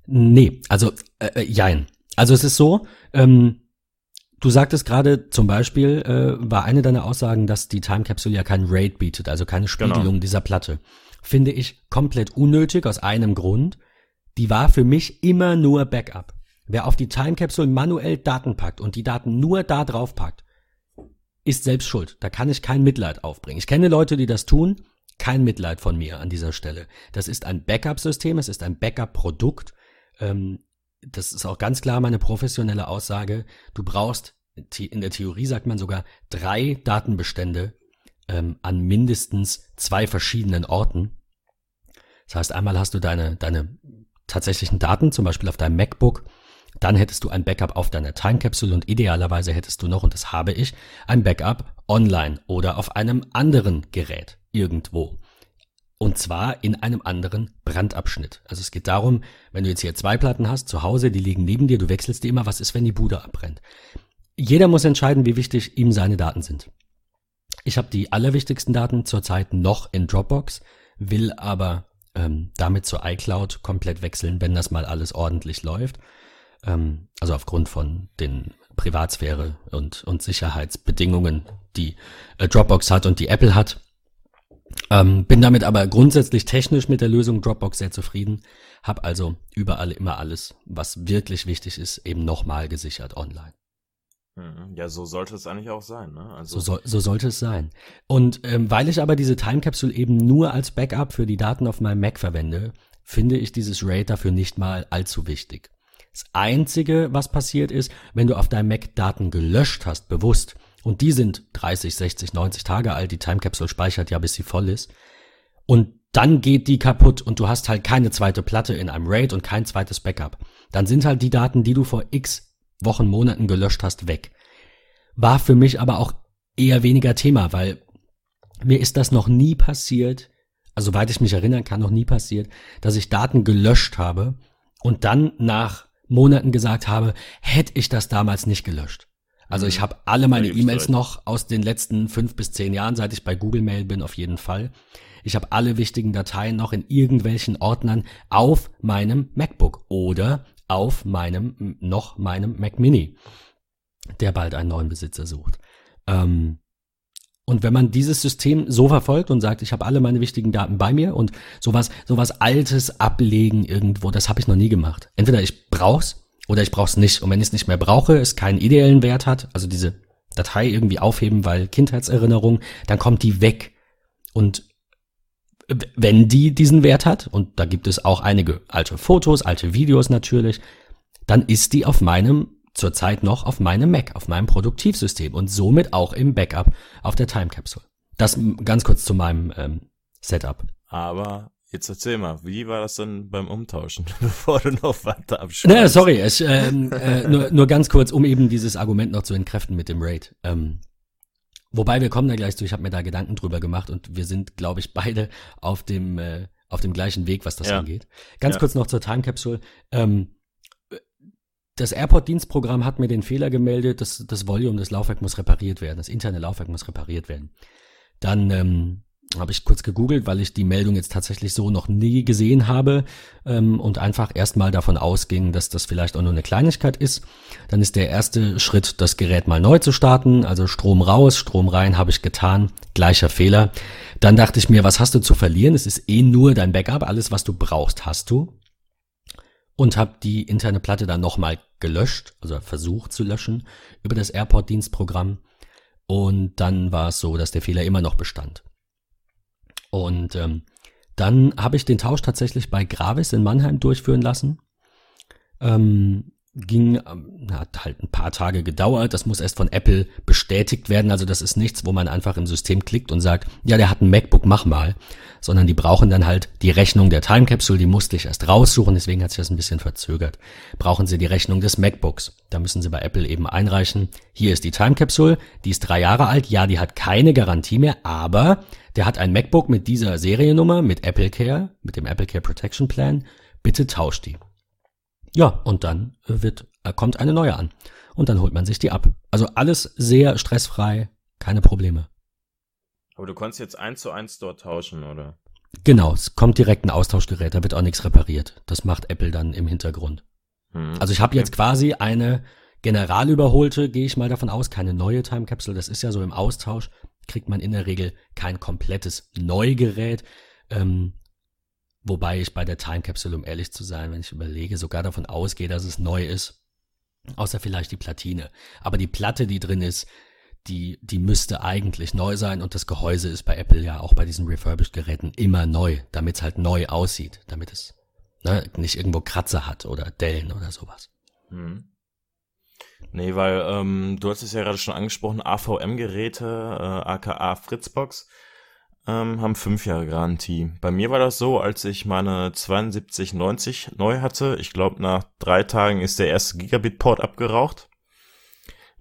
Nee, also äh, äh jein. Also es ist so, ähm, du sagtest gerade zum Beispiel, äh, war eine deiner Aussagen, dass die Time Capsule ja kein RAID bietet, also keine genau. Spiegelung genau. dieser Platte. Finde ich komplett unnötig aus einem Grund die war für mich immer nur Backup. Wer auf die Time Capsule manuell Daten packt und die Daten nur da drauf packt, ist selbst schuld. Da kann ich kein Mitleid aufbringen. Ich kenne Leute, die das tun. Kein Mitleid von mir an dieser Stelle. Das ist ein Backup-System, es ist ein Backup-Produkt. Ähm, das ist auch ganz klar meine professionelle Aussage. Du brauchst, in der Theorie sagt man sogar, drei Datenbestände ähm, an mindestens zwei verschiedenen Orten. Das heißt, einmal hast du deine, deine tatsächlichen Daten, zum Beispiel auf deinem MacBook, dann hättest du ein Backup auf deiner Time Capsule und idealerweise hättest du noch, und das habe ich, ein Backup online oder auf einem anderen Gerät irgendwo. Und zwar in einem anderen Brandabschnitt. Also es geht darum, wenn du jetzt hier zwei Platten hast, zu Hause, die liegen neben dir, du wechselst die immer, was ist, wenn die Bude abbrennt? Jeder muss entscheiden, wie wichtig ihm seine Daten sind. Ich habe die allerwichtigsten Daten zurzeit noch in Dropbox, will aber ähm, damit zur iCloud komplett wechseln, wenn das mal alles ordentlich läuft. Ähm, also aufgrund von den Privatsphäre und, und Sicherheitsbedingungen, die äh, Dropbox hat und die Apple hat. Ähm, bin damit aber grundsätzlich technisch mit der Lösung Dropbox sehr zufrieden. Hab also überall immer alles, was wirklich wichtig ist, eben nochmal gesichert online. Mhm. Ja, so sollte es eigentlich auch sein. Ne? Also so, soll, so sollte es sein. Und ähm, weil ich aber diese Time Capsule eben nur als Backup für die Daten auf meinem Mac verwende, finde ich dieses RAID dafür nicht mal allzu wichtig. Das Einzige, was passiert ist, wenn du auf deinem Mac Daten gelöscht hast, bewusst, und die sind 30, 60, 90 Tage alt, die Time Capsule speichert ja, bis sie voll ist, und dann geht die kaputt und du hast halt keine zweite Platte in einem RAID und kein zweites Backup. Dann sind halt die Daten, die du vor x Wochen, Monaten gelöscht hast, weg. War für mich aber auch eher weniger Thema, weil mir ist das noch nie passiert, also soweit ich mich erinnern kann, noch nie passiert, dass ich Daten gelöscht habe und dann nach Monaten gesagt habe, hätte ich das damals nicht gelöscht. Also ich mhm. habe alle meine E-Mails noch aus den letzten fünf bis zehn Jahren, seit ich bei Google Mail bin, auf jeden Fall. Ich habe alle wichtigen Dateien noch in irgendwelchen Ordnern auf meinem MacBook oder auf meinem, noch meinem Mac Mini, der bald einen neuen Besitzer sucht. Ähm, und wenn man dieses System so verfolgt und sagt, ich habe alle meine wichtigen Daten bei mir und sowas, sowas Altes ablegen irgendwo, das habe ich noch nie gemacht. Entweder ich brauch's oder ich brauch's nicht. Und wenn ich es nicht mehr brauche, es keinen ideellen Wert hat, also diese Datei irgendwie aufheben, weil Kindheitserinnerung, dann kommt die weg. Und wenn die diesen Wert hat, und da gibt es auch einige alte Fotos, alte Videos natürlich, dann ist die auf meinem, zurzeit noch auf meinem Mac, auf meinem Produktivsystem und somit auch im Backup auf der Time Capsule. Das ganz kurz zu meinem ähm, Setup. Aber Jetzt erzähl mal, wie war das denn beim Umtauschen, bevor du noch weiter abschließt? Naja, sorry, ich, ähm, äh, nur, nur ganz kurz, um eben dieses Argument noch zu entkräften mit dem Raid. Ähm, wobei wir kommen da gleich zu, ich habe mir da Gedanken drüber gemacht und wir sind, glaube ich, beide auf dem, äh, auf dem gleichen Weg, was das ja. angeht. Ganz ja. kurz noch zur Time Capsule. Ähm, das Airport-Dienstprogramm hat mir den Fehler gemeldet, dass das Volume des Laufwerk muss repariert werden, das interne Laufwerk muss repariert werden. Dann ähm, habe ich kurz gegoogelt, weil ich die Meldung jetzt tatsächlich so noch nie gesehen habe ähm, und einfach erstmal davon ausging, dass das vielleicht auch nur eine Kleinigkeit ist. Dann ist der erste Schritt, das Gerät mal neu zu starten, also Strom raus, Strom rein, habe ich getan, gleicher Fehler. Dann dachte ich mir, was hast du zu verlieren? Es ist eh nur dein Backup, alles was du brauchst, hast du. Und habe die interne Platte dann nochmal gelöscht, also versucht zu löschen über das Airport-Dienstprogramm. Und dann war es so, dass der Fehler immer noch bestand. Und ähm, dann habe ich den Tausch tatsächlich bei Gravis in Mannheim durchführen lassen. Ähm, ging, ähm, hat halt ein paar Tage gedauert. Das muss erst von Apple bestätigt werden. Also das ist nichts, wo man einfach im System klickt und sagt, ja, der hat ein MacBook, mach mal. Sondern die brauchen dann halt die Rechnung der Time Capsule, die musste ich erst raussuchen, deswegen hat sich das ein bisschen verzögert. Brauchen sie die Rechnung des MacBooks. Da müssen sie bei Apple eben einreichen. Hier ist die Time Capsule, die ist drei Jahre alt. Ja, die hat keine Garantie mehr, aber der hat ein MacBook mit dieser Seriennummer, mit Apple Care, mit dem Apple Care Protection Plan. Bitte tauscht die. Ja, und dann wird, äh, kommt eine neue an. Und dann holt man sich die ab. Also alles sehr stressfrei, keine Probleme. Aber du konntest jetzt eins zu eins dort tauschen, oder? Genau, es kommt direkt ein Austauschgerät, da wird auch nichts repariert. Das macht Apple dann im Hintergrund. Hm. Also ich habe jetzt quasi eine generalüberholte, gehe ich mal davon aus, keine neue Time Capsule. Das ist ja so im Austausch, kriegt man in der Regel kein komplettes Neugerät. Ähm, Wobei ich bei der Time Capsule, um ehrlich zu sein, wenn ich überlege, sogar davon ausgehe, dass es neu ist. Außer vielleicht die Platine. Aber die Platte, die drin ist, die, die müsste eigentlich neu sein und das Gehäuse ist bei Apple ja auch bei diesen Refurbished-Geräten immer neu, damit es halt neu aussieht, damit es ne, nicht irgendwo Kratzer hat oder Dellen oder sowas. Hm. Nee, weil ähm, du hast es ja gerade schon angesprochen, AVM-Geräte, äh, aka Fritzbox, ähm, haben fünf Jahre Garantie. Bei mir war das so, als ich meine 7290 neu hatte, ich glaube nach drei Tagen ist der erste Gigabit-Port abgeraucht.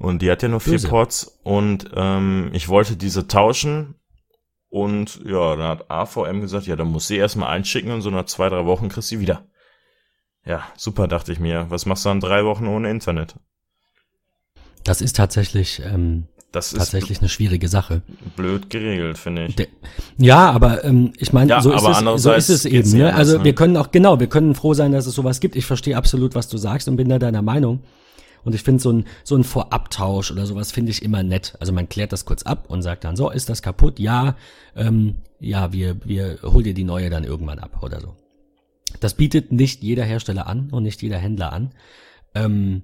Und die hat ja nur vier Böse. Ports und ähm, ich wollte diese tauschen und ja, dann hat AVM gesagt, ja, dann muss sie erstmal einschicken und so nach zwei, drei Wochen kriegst du sie wieder. Ja, super, dachte ich mir. Was machst du dann drei Wochen ohne Internet? Das ist tatsächlich ähm, das ist tatsächlich eine schwierige Sache. Blöd geregelt, finde ich. ja, aber ähm, ich meine, ja, so, ist es, so ist es eben. Ne? Also ne? wir können auch, genau, wir können froh sein, dass es sowas gibt. Ich verstehe absolut, was du sagst und bin da deiner Meinung. Und ich finde so ein, so ein Vorabtausch oder sowas finde ich immer nett. Also man klärt das kurz ab und sagt dann, so, ist das kaputt? Ja, ähm, ja, wir, wir hol dir die neue dann irgendwann ab oder so. Das bietet nicht jeder Hersteller an und nicht jeder Händler an. Ähm,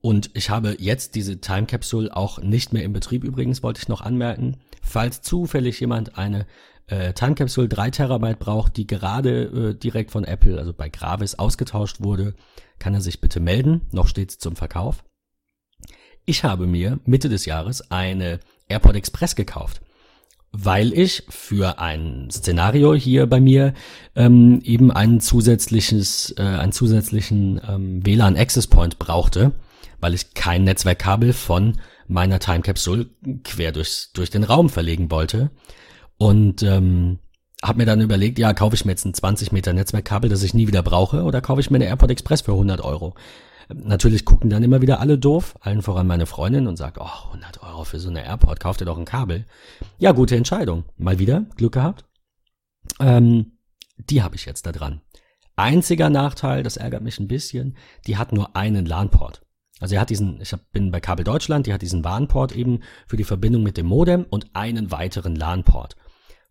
und ich habe jetzt diese Time Capsule auch nicht mehr im Betrieb übrigens, wollte ich noch anmerken. Falls zufällig jemand eine äh, Time Capsule 3 Terabyte braucht, die gerade äh, direkt von Apple, also bei Gravis, ausgetauscht wurde, kann er sich bitte melden. Noch steht sie zum Verkauf. Ich habe mir Mitte des Jahres eine AirPod Express gekauft weil ich für ein Szenario hier bei mir ähm, eben ein zusätzliches, äh, einen zusätzlichen ähm, WLAN Access Point brauchte weil ich kein Netzwerkkabel von meiner Time Capsule quer durchs, durch den Raum verlegen wollte. Und ähm, habe mir dann überlegt, ja, kaufe ich mir jetzt ein 20 Meter Netzwerkkabel, das ich nie wieder brauche, oder kaufe ich mir eine AirPod Express für 100 Euro? Natürlich gucken dann immer wieder alle doof, allen voran meine Freundin und sagt, oh, 100 Euro für so eine AirPod, kauft ihr doch ein Kabel. Ja, gute Entscheidung. Mal wieder, Glück gehabt. Ähm, die habe ich jetzt da dran. Einziger Nachteil, das ärgert mich ein bisschen, die hat nur einen LAN-Port. Also er hat diesen, ich hab, bin bei Kabel Deutschland, die hat diesen WAN-Port eben für die Verbindung mit dem Modem und einen weiteren LAN-Port.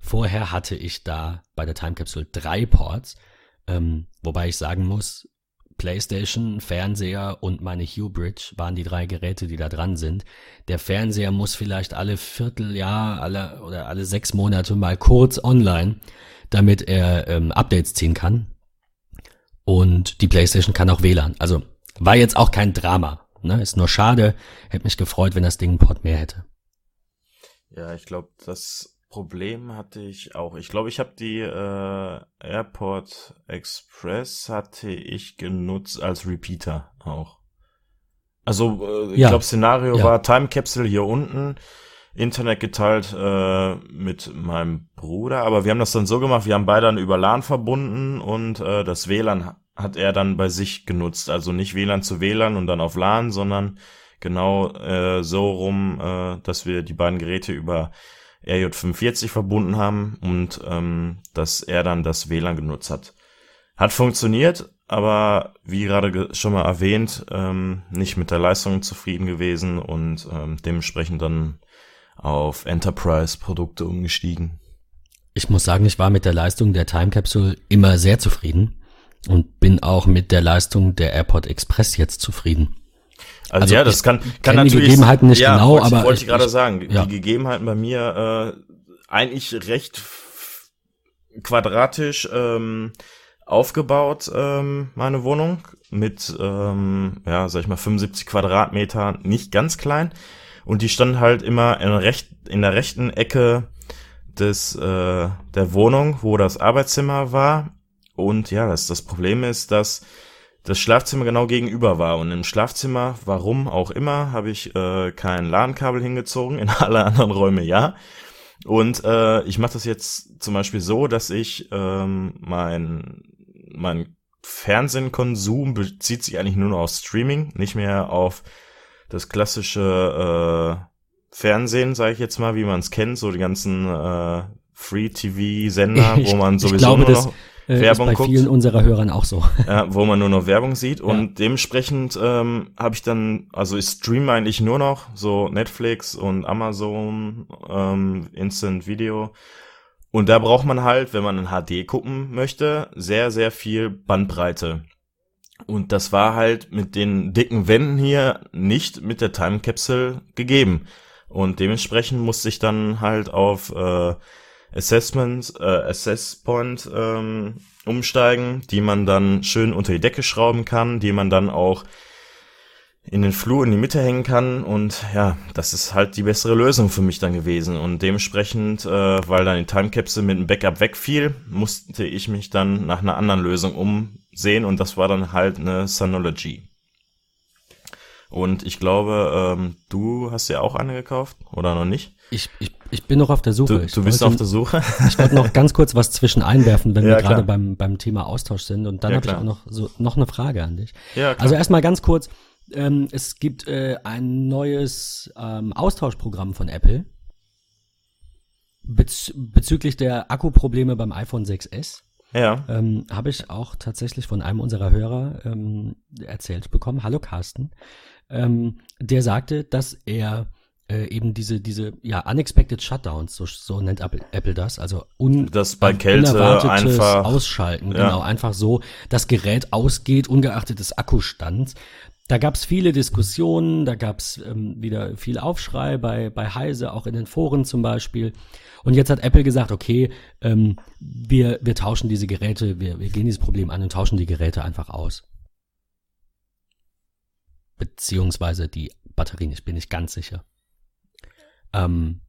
Vorher hatte ich da bei der Time Capsule drei Ports, ähm, wobei ich sagen muss, PlayStation, Fernseher und meine Hue Bridge waren die drei Geräte, die da dran sind. Der Fernseher muss vielleicht alle Vierteljahr alle oder alle sechs Monate mal kurz online, damit er ähm, Updates ziehen kann. Und die PlayStation kann auch WLAN. Also war jetzt auch kein Drama. Ne? Ist nur schade. Hätte mich gefreut, wenn das Ding einen Port mehr hätte. Ja, ich glaube, das Problem hatte ich auch. Ich glaube, ich habe die äh, Airport Express hatte ich genutzt als Repeater auch. Also äh, ich ja. glaube, Szenario ja. war Time Capsule hier unten, Internet geteilt äh, mit meinem Bruder, aber wir haben das dann so gemacht, wir haben beide dann über LAN verbunden und äh, das WLAN hat er dann bei sich genutzt. Also nicht WLAN zu WLAN und dann auf LAN, sondern genau äh, so rum, äh, dass wir die beiden Geräte über RJ45 verbunden haben und ähm, dass er dann das WLAN genutzt hat. Hat funktioniert, aber wie gerade schon mal erwähnt, ähm, nicht mit der Leistung zufrieden gewesen und ähm, dementsprechend dann auf Enterprise-Produkte umgestiegen. Ich muss sagen, ich war mit der Leistung der Time Capsule immer sehr zufrieden und bin auch mit der Leistung der Airport Express jetzt zufrieden. Also, also ja, das kann, kann natürlich. Die Gegebenheiten nicht ja, genau, wollte, aber. Wollte ich, ich gerade sagen. Ja. Die Gegebenheiten bei mir äh, eigentlich recht quadratisch ähm, aufgebaut, ähm, meine Wohnung. Mit, ähm, ja, sag ich mal, 75 Quadratmeter, nicht ganz klein. Und die stand halt immer in, recht, in der rechten Ecke des, äh, der Wohnung, wo das Arbeitszimmer war. Und ja, das, das Problem ist, dass das Schlafzimmer genau gegenüber war. Und im Schlafzimmer, warum auch immer, habe ich äh, kein LAN-Kabel hingezogen, in alle anderen Räume ja. Und äh, ich mache das jetzt zum Beispiel so, dass ich ähm, mein, mein Fernsehkonsum bezieht sich eigentlich nur noch auf Streaming, nicht mehr auf das klassische äh, Fernsehen, sage ich jetzt mal, wie man es kennt, so die ganzen äh, Free-TV-Sender, wo man sowieso ich glaube, nur noch äh, Werbung ist bei vielen unserer Hörern auch so. Ja, wo man nur noch Werbung sieht und ja. dementsprechend ähm, habe ich dann, also ich streame eigentlich nur noch so Netflix und Amazon ähm, Instant Video und da braucht man halt, wenn man in HD gucken möchte, sehr sehr viel Bandbreite. Und das war halt mit den dicken Wänden hier nicht mit der Time Capsule gegeben. Und dementsprechend musste ich dann halt auf äh, Assessment, äh, Assess Point ähm, umsteigen, die man dann schön unter die Decke schrauben kann, die man dann auch in den Flur in die Mitte hängen kann und ja, das ist halt die bessere Lösung für mich dann gewesen und dementsprechend, äh, weil dann die Time Capsule mit dem Backup wegfiel, musste ich mich dann nach einer anderen Lösung umsehen und das war dann halt eine Synology. Und ich glaube, ähm, du hast ja auch eine gekauft oder noch nicht? Ich, ich, ich bin noch auf der Suche. Du, du bist wollte, auf der Suche? ich wollte noch ganz kurz was zwischen einwerfen, wenn ja, wir gerade beim, beim Thema Austausch sind. Und dann ja, habe ich auch noch, so, noch eine Frage an dich. Ja, klar. Also erstmal ganz kurz. Ähm, es gibt äh, ein neues ähm, Austauschprogramm von Apple bez bezüglich der Akkuprobleme beim iPhone 6S. Ja. Ähm, habe ich auch tatsächlich von einem unserer Hörer ähm, erzählt bekommen. Hallo Carsten ähm, der sagte, dass er äh, eben diese, diese, ja, unexpected Shutdowns, so, so nennt Apple, Apple das, also un, das bei Kälte einfach Ausschalten, ja. genau, einfach so, das Gerät ausgeht, ungeachtet des Akkustands. Da gab es viele Diskussionen, da gab es ähm, wieder viel Aufschrei bei, bei Heise, auch in den Foren zum Beispiel. Und jetzt hat Apple gesagt, okay, ähm, wir, wir tauschen diese Geräte, wir, wir gehen dieses Problem an und tauschen die Geräte einfach aus beziehungsweise die Batterien, ich bin nicht ganz sicher. Ähm,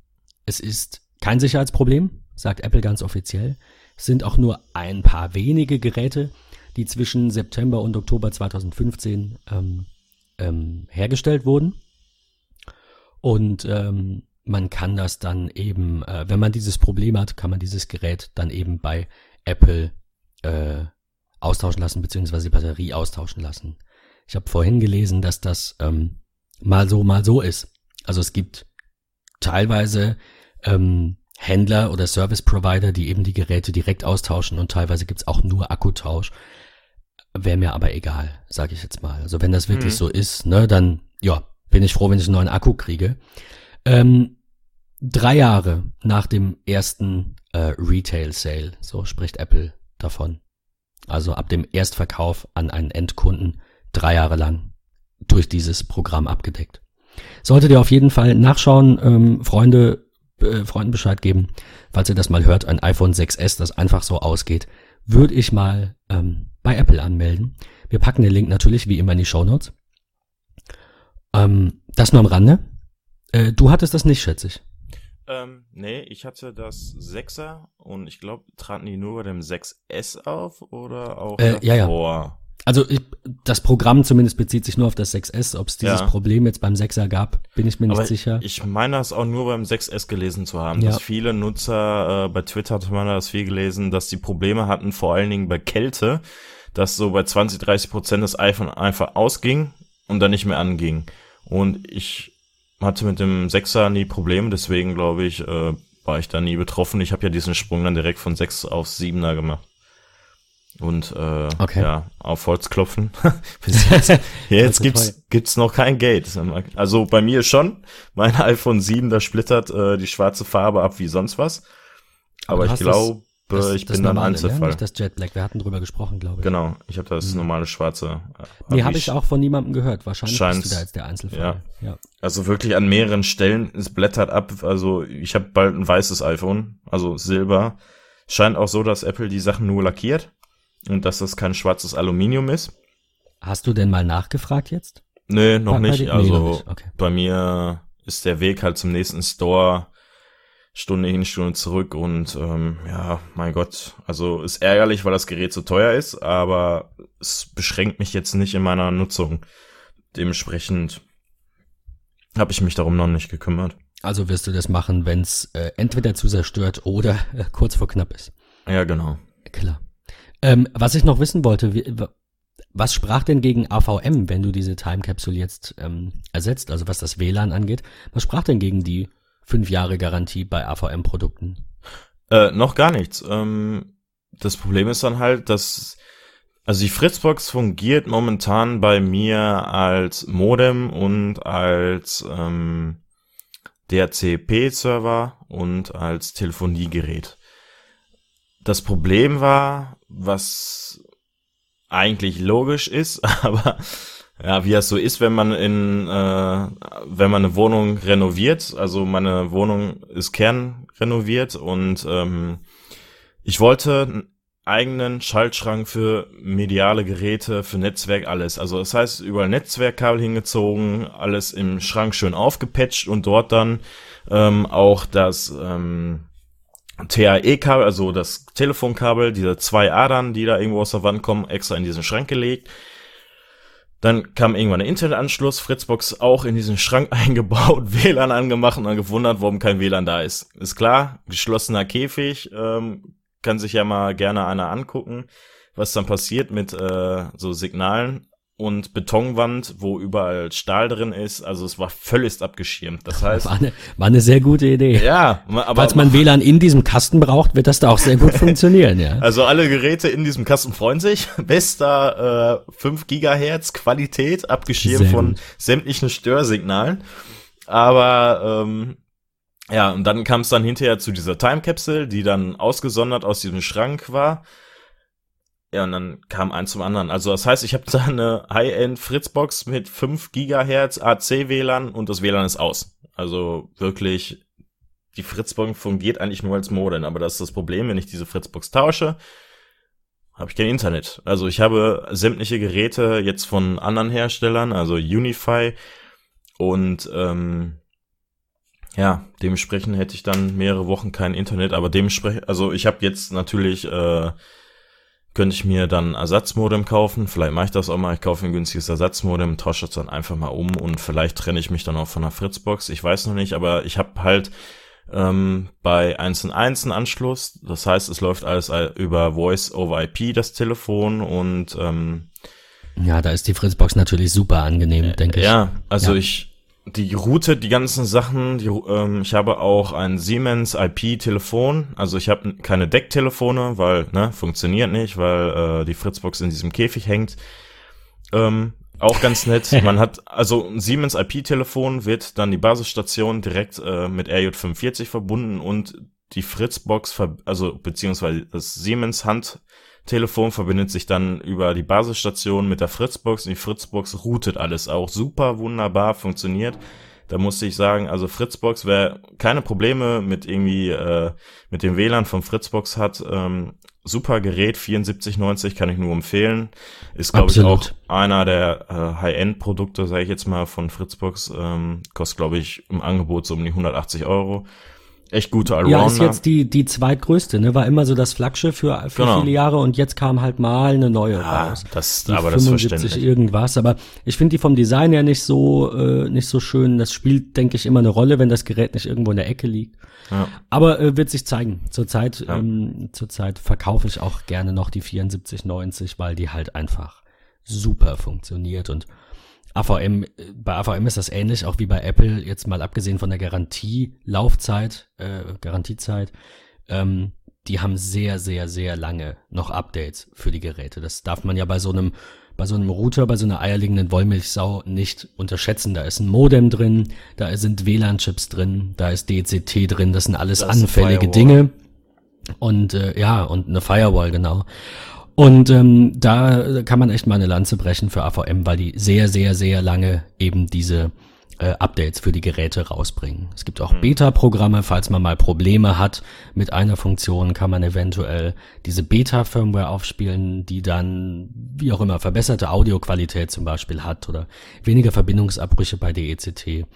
es ist kein Sicherheitsproblem, sagt Apple ganz offiziell. Es sind auch nur ein paar wenige Geräte, die zwischen September und Oktober 2015 ähm, ähm, hergestellt wurden. Und ähm, man kann das dann eben, äh, wenn man dieses Problem hat, kann man dieses Gerät dann eben bei Apple äh, austauschen lassen, beziehungsweise die Batterie austauschen lassen. Ich habe vorhin gelesen, dass das ähm, mal so, mal so ist. Also es gibt teilweise ähm, Händler oder Service Provider, die eben die Geräte direkt austauschen und teilweise gibt's auch nur Akkutausch. Wäre mir aber egal, sage ich jetzt mal. Also wenn das wirklich mhm. so ist, ne, dann ja, bin ich froh, wenn ich einen neuen Akku kriege. Ähm, drei Jahre nach dem ersten äh, Retail Sale, so spricht Apple davon. Also ab dem Erstverkauf an einen Endkunden drei Jahre lang durch dieses Programm abgedeckt. Solltet ihr auf jeden Fall nachschauen, ähm, Freunde, äh, Freunden Bescheid geben, falls ihr das mal hört, ein iPhone 6S, das einfach so ausgeht, würde ich mal ähm, bei Apple anmelden. Wir packen den Link natürlich wie immer in die Show Notes. Ähm, das nur am Rande. Äh, du hattest das nicht, schätze ich. Ähm, nee, ich hatte das 6er und ich glaube, traten die nur bei dem 6S auf oder auch äh, ja, ja. Also ich, das Programm zumindest bezieht sich nur auf das 6S. Ob es dieses ja. Problem jetzt beim 6er gab, bin ich mir nicht Aber sicher. Ich meine das auch nur beim 6S gelesen zu haben, ja. dass viele Nutzer, äh, bei Twitter hat man das viel gelesen, dass die Probleme hatten, vor allen Dingen bei Kälte, dass so bei 20, 30 Prozent das iPhone einfach ausging und dann nicht mehr anging. Und ich hatte mit dem Sechser nie Probleme, deswegen glaube ich, äh, war ich da nie betroffen. Ich habe ja diesen Sprung dann direkt von 6 auf 7er gemacht. Und äh, okay. ja, auf Holz klopfen. Jetzt, jetzt gibt's, gibt's noch kein Gate. Also bei mir schon. Mein iPhone 7, da splittert äh, die schwarze Farbe ab wie sonst was. Aber, Aber ich glaube, das, ich das bin dann Einzelfall. Ne? Nicht das Jet Black, wir hatten drüber gesprochen, glaube ich. Genau, ich habe das hm. normale schwarze. Äh, nee, habe ich auch von niemandem gehört. Wahrscheinlich Scheint's, bist du da jetzt der Einzelfall. Ja. ja. Also wirklich an mehreren Stellen, es blättert ab. Also ich habe bald ein weißes iPhone, also Silber. Scheint auch so, dass Apple die Sachen nur lackiert und dass das kein schwarzes Aluminium ist. Hast du denn mal nachgefragt jetzt? Nee, noch bei, nicht. Bei also nee, noch nicht. Okay. bei mir ist der Weg halt zum nächsten Store Stunde hin, Stunde zurück und ähm, ja, mein Gott, also ist ärgerlich, weil das Gerät so teuer ist, aber es beschränkt mich jetzt nicht in meiner Nutzung. Dementsprechend habe ich mich darum noch nicht gekümmert. Also wirst du das machen, wenn es äh, entweder zu zerstört oder äh, kurz vor knapp ist. Ja, genau. Klar. Ähm, was ich noch wissen wollte, wie, was sprach denn gegen AVM, wenn du diese Time Capsule jetzt ähm, ersetzt, also was das WLAN angeht? Was sprach denn gegen die fünf Jahre Garantie bei AVM-Produkten? Äh, noch gar nichts. Ähm, das Problem ist dann halt, dass also die Fritzbox fungiert momentan bei mir als Modem und als ähm, DHCP-Server und als Telefoniegerät. Das Problem war, was eigentlich logisch ist, aber ja, wie das so ist, wenn man in, äh, wenn man eine Wohnung renoviert. Also meine Wohnung ist kernrenoviert und ähm, ich wollte einen eigenen Schaltschrank für mediale Geräte, für Netzwerk, alles. Also das heißt, überall Netzwerkkabel hingezogen, alles im Schrank schön aufgepatcht und dort dann ähm, auch das ähm, TAE-Kabel, also das Telefonkabel, diese zwei Adern, die da irgendwo aus der Wand kommen, extra in diesen Schrank gelegt dann kam irgendwann der Internetanschluss, Fritzbox auch in diesen Schrank eingebaut, WLAN angemacht und dann gewundert, warum kein WLAN da ist. Ist klar, geschlossener Käfig, ähm, kann sich ja mal gerne einer angucken, was dann passiert mit äh, so Signalen und Betonwand, wo überall Stahl drin ist. Also es war völlig abgeschirmt. Das heißt, war eine, war eine sehr gute Idee. Ja, aber falls man WLAN in diesem Kasten braucht, wird das da auch sehr gut funktionieren. Ja. Also alle Geräte in diesem Kasten freuen sich. Bester äh, 5 Gigahertz Qualität, abgeschirmt von sämtlichen Störsignalen. Aber ähm, ja, und dann kam es dann hinterher zu dieser Time Capsule, die dann ausgesondert aus diesem Schrank war ja, und dann kam eins zum anderen. Also das heißt, ich habe da eine High-End Fritzbox mit 5 Gigahertz AC WLAN und das WLAN ist aus. Also wirklich, die Fritzbox fungiert eigentlich nur als Modem, aber das ist das Problem, wenn ich diese Fritzbox tausche, habe ich kein Internet. Also ich habe sämtliche Geräte jetzt von anderen Herstellern, also Unify und ähm, ja, dementsprechend hätte ich dann mehrere Wochen kein Internet, aber dementsprechend, also ich habe jetzt natürlich äh, könnte ich mir dann Ersatzmodem kaufen. Vielleicht mache ich das auch mal. Ich kaufe ein günstiges Ersatzmodem, tausche das dann einfach mal um und vielleicht trenne ich mich dann auch von der Fritzbox. Ich weiß noch nicht, aber ich habe halt ähm, bei 1 1 einen Anschluss. Das heißt, es läuft alles über Voice over IP, das Telefon und ähm, ja, da ist die Fritzbox natürlich super angenehm, denke ich. Ja, also ja. ich die Route, die ganzen Sachen, die, ähm, ich habe auch ein Siemens IP-Telefon. Also ich habe keine Decktelefone, weil, ne, funktioniert nicht, weil äh, die Fritzbox in diesem Käfig hängt. Ähm, auch ganz nett. Man hat, also ein Siemens IP-Telefon wird dann die Basisstation direkt äh, mit RJ45 verbunden und die Fritzbox, also beziehungsweise das Siemens Hand Telefon verbindet sich dann über die Basisstation mit der Fritzbox und die Fritzbox routet alles auch super wunderbar funktioniert. Da musste ich sagen, also Fritzbox, wer keine Probleme mit irgendwie äh, mit dem WLAN von Fritzbox hat, ähm, super Gerät 7490 kann ich nur empfehlen. Ist glaube ich auch einer der äh, High-End Produkte, sage ich jetzt mal von Fritzbox, ähm, kostet glaube ich im Angebot so um die 180 Euro. Echt gute Allrounder. Ja, ist jetzt die, die zweitgrößte, ne? War immer so das Flaggschiff für, für genau. viele Jahre und jetzt kam halt mal eine neue ja, raus. Das, die aber 75 das verständlich. irgendwas. Aber ich finde die vom Design her nicht so, äh, nicht so schön. Das spielt, denke ich, immer eine Rolle, wenn das Gerät nicht irgendwo in der Ecke liegt. Ja. Aber äh, wird sich zeigen. Zurzeit, ja. ähm, zurzeit verkaufe ich auch gerne noch die 7490, weil die halt einfach super funktioniert und AVM, bei AVM ist das ähnlich, auch wie bei Apple, jetzt mal abgesehen von der Garantielaufzeit, äh, Garantiezeit, ähm, die haben sehr, sehr, sehr lange noch Updates für die Geräte. Das darf man ja bei so einem, bei so einem Router, bei so einer eierlegenden Wollmilchsau nicht unterschätzen. Da ist ein Modem drin, da sind WLAN-Chips drin, da ist DCT drin, das sind alles das anfällige Dinge. Und äh, ja, und eine Firewall, genau. Und ähm, da kann man echt mal eine Lanze brechen für AVM, weil die sehr, sehr, sehr lange eben diese äh, Updates für die Geräte rausbringen. Es gibt auch mhm. Beta-Programme, falls man mal Probleme hat mit einer Funktion, kann man eventuell diese Beta-Firmware aufspielen, die dann, wie auch immer, verbesserte Audioqualität zum Beispiel hat oder weniger Verbindungsabbrüche bei DECT.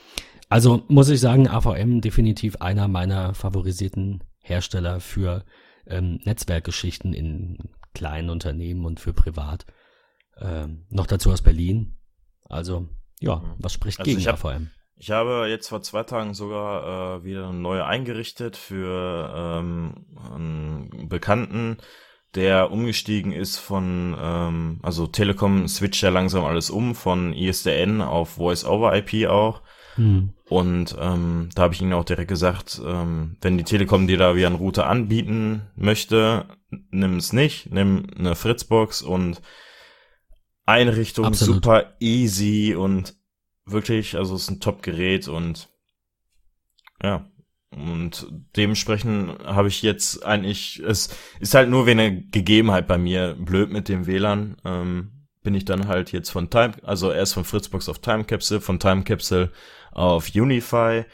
Also muss ich sagen, AVM definitiv einer meiner favorisierten Hersteller für ähm, Netzwerkgeschichten in kleinen Unternehmen und für privat. Ähm, noch dazu aus Berlin. Also, ja, mhm. was spricht also gegen hab, vor allem? Ich habe jetzt vor zwei Tagen sogar äh, wieder eine neue eingerichtet für ähm, einen Bekannten, der umgestiegen ist von, ähm, also Telekom switcht ja langsam alles um, von ISDN auf Voice-over-IP auch. Mhm. Und ähm, da habe ich ihnen auch direkt gesagt, ähm, wenn die Telekom dir da wieder einen Router anbieten möchte, nimm es nicht, nimm eine Fritzbox und Einrichtung Absolut. super easy und wirklich, also es ist ein Top-Gerät und ja, und dementsprechend habe ich jetzt eigentlich, es ist halt nur wie eine Gegebenheit bei mir, blöd mit dem WLAN, ähm, bin ich dann halt jetzt von Time, also erst von Fritzbox auf Time Capsule, von Time Capsule auf Unify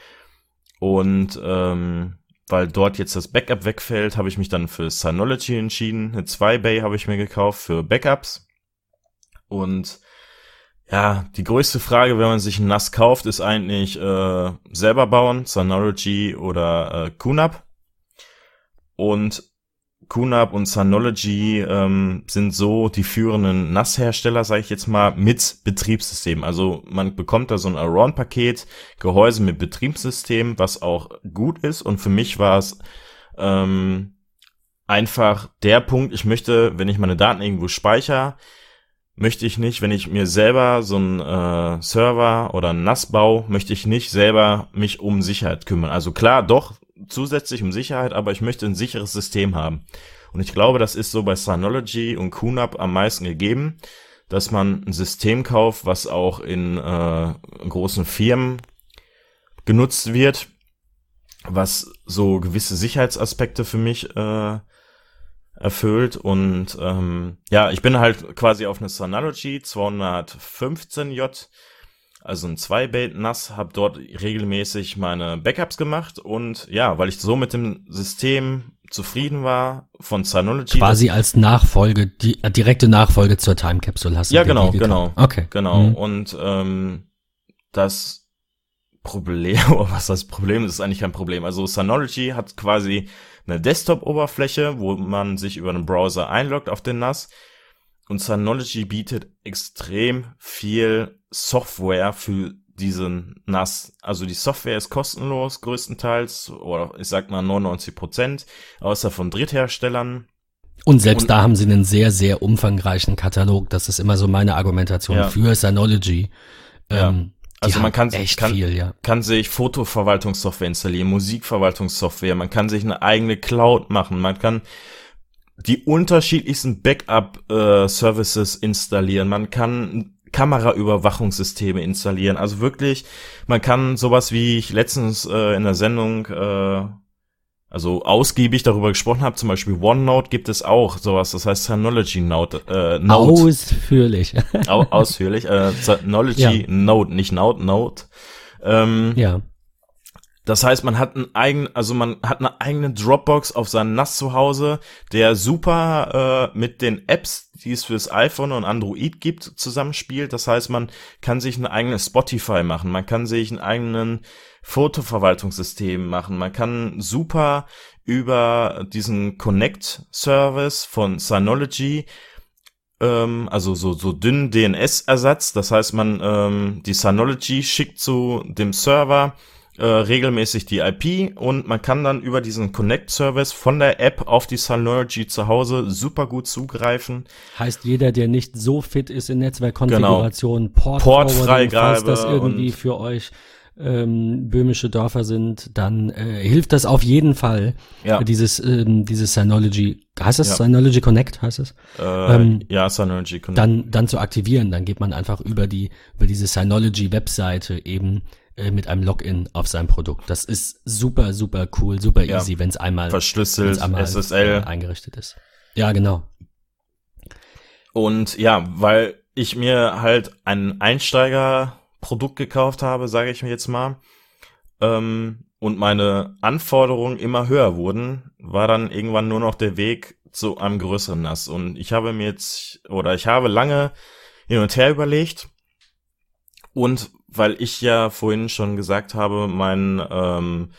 und ähm, weil dort jetzt das Backup wegfällt, habe ich mich dann für Synology entschieden. Eine 2-Bay habe ich mir gekauft für Backups. Und ja, die größte Frage, wenn man sich ein NAS kauft, ist eigentlich äh, selber bauen, Synology oder äh, QNAP. Und QNAP und Synology ähm, sind so die führenden NAS-Hersteller, sage ich jetzt mal, mit Betriebssystem. Also man bekommt da so ein Around-Paket, Gehäuse mit Betriebssystem, was auch gut ist. Und für mich war es ähm, einfach der Punkt, ich möchte, wenn ich meine Daten irgendwo speichere, möchte ich nicht, wenn ich mir selber so einen äh, Server oder ein NAS baue, möchte ich nicht selber mich um Sicherheit kümmern. Also klar, doch, zusätzlich um Sicherheit, aber ich möchte ein sicheres System haben. Und ich glaube, das ist so bei Synology und QNAP am meisten gegeben, dass man ein System kauft, was auch in äh, großen Firmen genutzt wird, was so gewisse Sicherheitsaspekte für mich äh, erfüllt. Und ähm, ja, ich bin halt quasi auf eine Synology 215J also ein 2-Bait-NAS, habe dort regelmäßig meine Backups gemacht und ja, weil ich so mit dem System zufrieden war von Synology. Quasi als Nachfolge, die äh, direkte Nachfolge zur Time Capsule hast du. Ja, genau, genau. Okay. Genau. Mhm. Und ähm, das Problem, oder was das Problem ist, ist eigentlich kein Problem. Also Synology hat quasi eine Desktop-Oberfläche, wo man sich über einen Browser einloggt auf den NAS. Und Synology bietet extrem viel Software für diesen NAS. Also die Software ist kostenlos größtenteils oder ich sag mal 99 Prozent, außer von Drittherstellern. Und selbst und, da haben sie einen sehr, sehr umfangreichen Katalog. Das ist immer so meine Argumentation ja. für Synology. Ja. Ähm, also man kann, kann, viel, ja. kann sich Fotoverwaltungssoftware installieren, Musikverwaltungssoftware, man kann sich eine eigene Cloud machen, man kann die unterschiedlichsten Backup-Services äh, installieren. Man kann Kameraüberwachungssysteme installieren. Also wirklich, man kann sowas wie ich letztens äh, in der Sendung äh, also ausgiebig darüber gesprochen habe, zum Beispiel OneNote gibt es auch sowas, das heißt Synology Note. Äh, Note. Ausführlich. Au ausführlich. Äh, Synology ja. Note, nicht Note, Note. Ähm, ja. Das heißt, man hat einen eigenen, also man hat eine eigene Dropbox auf seinem NAS zu Hause, der super äh, mit den Apps, die es fürs iPhone und Android gibt, zusammenspielt. Das heißt, man kann sich ein eigenes Spotify machen, man kann sich einen eigenen Fotoverwaltungssystem machen, man kann super über diesen Connect-Service von Synology ähm, also so, so dünn DNS-Ersatz. Das heißt, man ähm, die Synology schickt zu dem Server äh, regelmäßig die IP und man kann dann über diesen Connect-Service von der App auf die Synology zu Hause super gut zugreifen. Heißt, jeder, der nicht so fit ist in Netzwerkkonfiguration, genau. Port, Portfreigabe, falls das irgendwie für euch ähm, böhmische Dörfer sind, dann äh, hilft das auf jeden Fall. Ja. Dieses, ähm, dieses Synology, heißt das ja. Synology Connect, heißt es? Äh, ähm, ja, Synology Connect. Dann, dann zu aktivieren, dann geht man einfach über die, über diese Synology Webseite eben äh, mit einem Login auf sein Produkt. Das ist super, super cool, super ja. easy, wenn es einmal verschlüsselt, einmal, SSL äh, eingerichtet ist. Ja, genau. Und ja, weil ich mir halt ein Einsteigerprodukt gekauft habe, sage ich mir jetzt mal, ähm, und meine Anforderungen immer höher wurden, war dann irgendwann nur noch der Weg zu einem größeren NAS. Und ich habe mir jetzt, oder ich habe lange hin und her überlegt und weil ich ja vorhin schon gesagt habe, mein, ähm,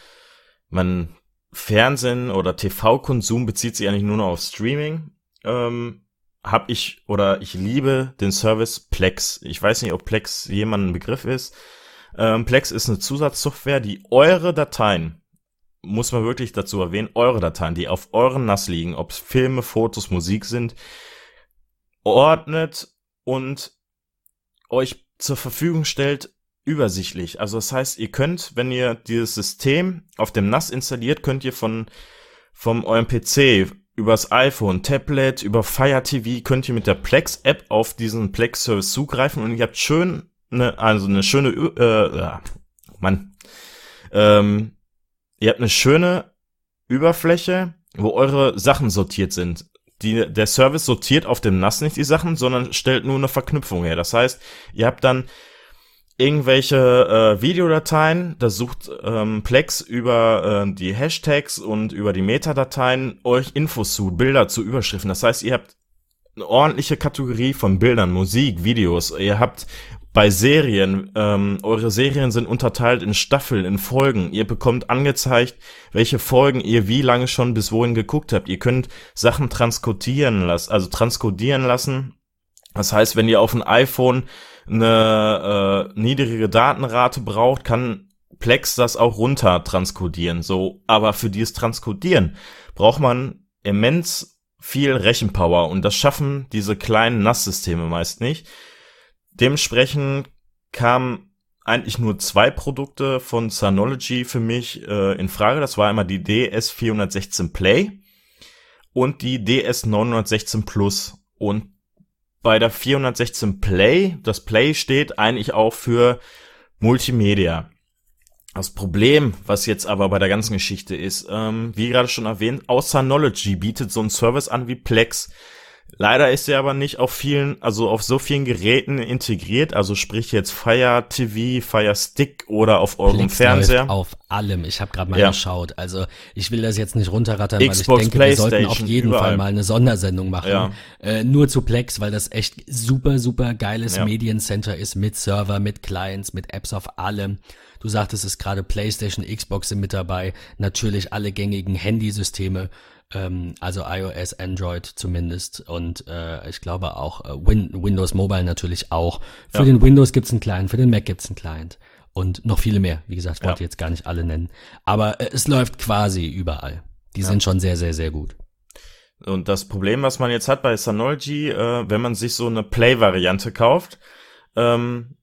mein Fernsehen oder TV-Konsum bezieht sich eigentlich nur noch auf Streaming, ähm, habe ich oder ich liebe den Service Plex. Ich weiß nicht, ob Plex jemand ein Begriff ist. Ähm, Plex ist eine Zusatzsoftware, die eure Dateien, muss man wirklich dazu erwähnen, eure Dateien, die auf euren NAS liegen, ob es Filme, Fotos, Musik sind, ordnet und euch zur Verfügung stellt, übersichtlich. Also das heißt, ihr könnt, wenn ihr dieses System auf dem NAS installiert, könnt ihr von vom eurem PC übers iPhone, Tablet, über Fire TV könnt ihr mit der Plex App auf diesen Plex Service zugreifen und ihr habt schön eine also eine schöne äh, Mann. Ähm, ihr habt eine schöne Überfläche, wo eure Sachen sortiert sind. Die, der Service sortiert auf dem NAS nicht die Sachen, sondern stellt nur eine Verknüpfung her. Das heißt, ihr habt dann irgendwelche äh, Videodateien, da sucht ähm, Plex über äh, die Hashtags und über die Metadateien euch Infos zu, Bilder zu Überschriften. Das heißt, ihr habt eine ordentliche Kategorie von Bildern, Musik, Videos. Ihr habt bei Serien, ähm, eure Serien sind unterteilt in Staffeln, in Folgen. Ihr bekommt angezeigt, welche Folgen ihr wie lange schon bis wohin geguckt habt. Ihr könnt Sachen transkodieren lassen, also transkodieren lassen. Das heißt, wenn ihr auf ein iPhone eine äh, niedrige Datenrate braucht, kann Plex das auch runter transkodieren. So, aber für dieses Transkodieren braucht man immens viel Rechenpower und das schaffen diese kleinen NAS-Systeme meist nicht. Dementsprechend kamen eigentlich nur zwei Produkte von Synology für mich äh, in Frage. Das war einmal die DS416 Play und die DS916 Plus. Und bei der 416 Play. Das Play steht eigentlich auch für Multimedia. Das Problem, was jetzt aber bei der ganzen Geschichte ist, ähm, wie gerade schon erwähnt, außer Knowledge bietet so ein Service an wie Plex. Leider ist er aber nicht auf vielen, also auf so vielen Geräten integriert, also sprich jetzt Fire TV, Fire Stick oder auf eurem Plex Fernseher. auf allem. Ich habe gerade mal ja. geschaut. Also ich will das jetzt nicht runterrattern, Xbox, weil ich denke, wir sollten auf jeden überall. Fall mal eine Sondersendung machen. Ja. Äh, nur zu Plex, weil das echt super, super geiles ja. Mediencenter ist mit Server, mit Clients, mit Apps auf allem. Du sagtest es gerade, PlayStation, Xbox sind mit dabei, natürlich alle gängigen Handysysteme ähm, also iOS, Android zumindest und äh, ich glaube auch äh, Win Windows Mobile natürlich auch. Für ja. den Windows gibt's einen Client, für den Mac gibt's einen Client und noch viele mehr. Wie gesagt, wollte ja. jetzt gar nicht alle nennen. Aber äh, es läuft quasi überall. Die ja. sind schon sehr, sehr, sehr gut. Und das Problem, was man jetzt hat bei Synology, äh, wenn man sich so eine Play-Variante kauft, ähm,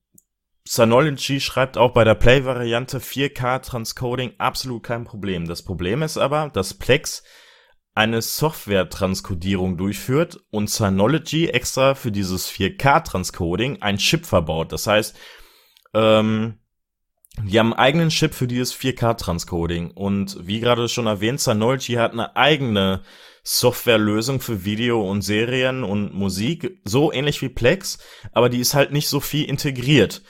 Synology schreibt auch bei der Play-Variante 4K Transcoding absolut kein Problem. Das Problem ist aber, dass Plex eine Software-Transkodierung durchführt und Synology extra für dieses 4K-Transcoding ein Chip verbaut. Das heißt, ähm, die haben einen eigenen Chip für dieses 4K-Transcoding. Und wie gerade schon erwähnt, Synology hat eine eigene Softwarelösung für Video und Serien und Musik, so ähnlich wie Plex, aber die ist halt nicht so viel integriert.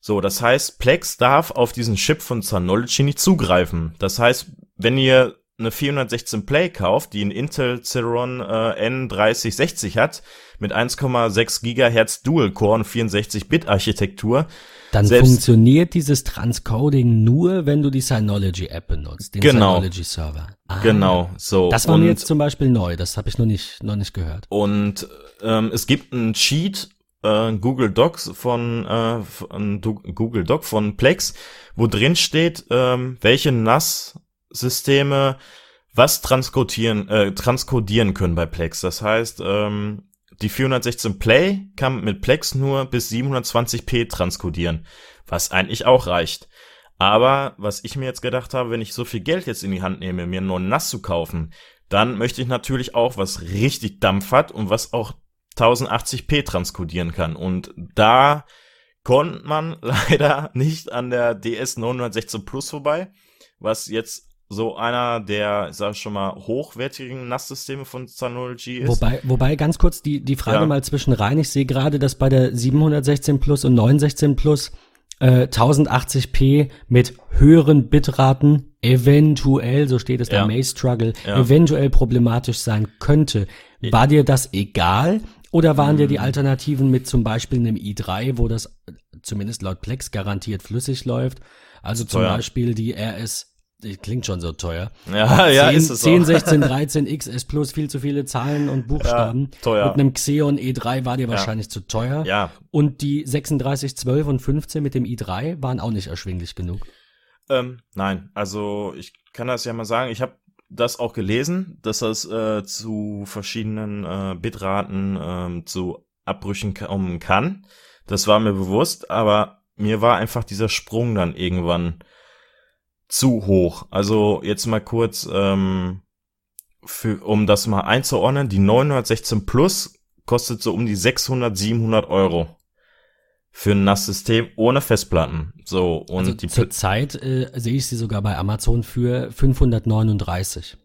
So, das heißt, Plex darf auf diesen Chip von Synology nicht zugreifen. Das heißt, wenn ihr eine 416 Play kauft, die einen Intel Celeron äh, N3060 hat, mit 1,6 Gigahertz Dual-Core und 64-Bit-Architektur. Dann funktioniert dieses Transcoding nur, wenn du die Synology-App benutzt, den genau. Synology-Server. Ah, genau, so. Das war und, mir jetzt zum Beispiel neu, das habe ich noch nicht, noch nicht gehört. Und ähm, es gibt einen Cheat, äh, Google Docs von, äh, von Google Doc von Plex, wo drin steht, ähm, welche NAS-Systeme was transkodieren, äh, transkodieren können bei Plex. Das heißt, ähm, die 416 Play kann mit Plex nur bis 720p transkodieren, was eigentlich auch reicht. Aber was ich mir jetzt gedacht habe, wenn ich so viel Geld jetzt in die Hand nehme, mir einen neuen NAS zu kaufen, dann möchte ich natürlich auch was richtig Dampf hat und was auch 1080p transkodieren kann. Und da konnte man leider nicht an der DS 916 Plus vorbei, was jetzt so einer der, ich sag schon mal, hochwertigen NAS-Systeme von Synology ist. Wobei, wobei ganz kurz die, die Frage ja. mal zwischen rein. Ich sehe gerade, dass bei der 716 Plus und 916 Plus äh, 1080p mit höheren Bitraten eventuell, so steht es ja. bei May Struggle, ja. eventuell problematisch sein könnte. War dir das egal? Oder waren dir die hm. Alternativen mit zum Beispiel einem i3, wo das zumindest laut Plex garantiert flüssig läuft? Also zum. Beispiel die RS klingt schon so teuer. Ja, 10, ja, ist es 10, auch. 16, 13 XS Plus, viel zu viele Zahlen und Buchstaben. Ja, teuer. Mit einem Xeon E3 war dir wahrscheinlich ja. zu teuer. Ja. Und die 36, 12 und 15 mit dem i3 waren auch nicht erschwinglich genug. Ähm, nein, also ich kann das ja mal sagen, ich habe das auch gelesen, dass das äh, zu verschiedenen äh, Bitraten äh, zu Abbrüchen kommen kann. Das war mir bewusst, aber mir war einfach dieser Sprung dann irgendwann zu hoch. Also jetzt mal kurz, ähm, für, um das mal einzuordnen, die 916 Plus kostet so um die 600, 700 Euro für ein NAS-System ohne Festplatten. So und also die zurzeit äh, sehe ich sie sogar bei Amazon für 539.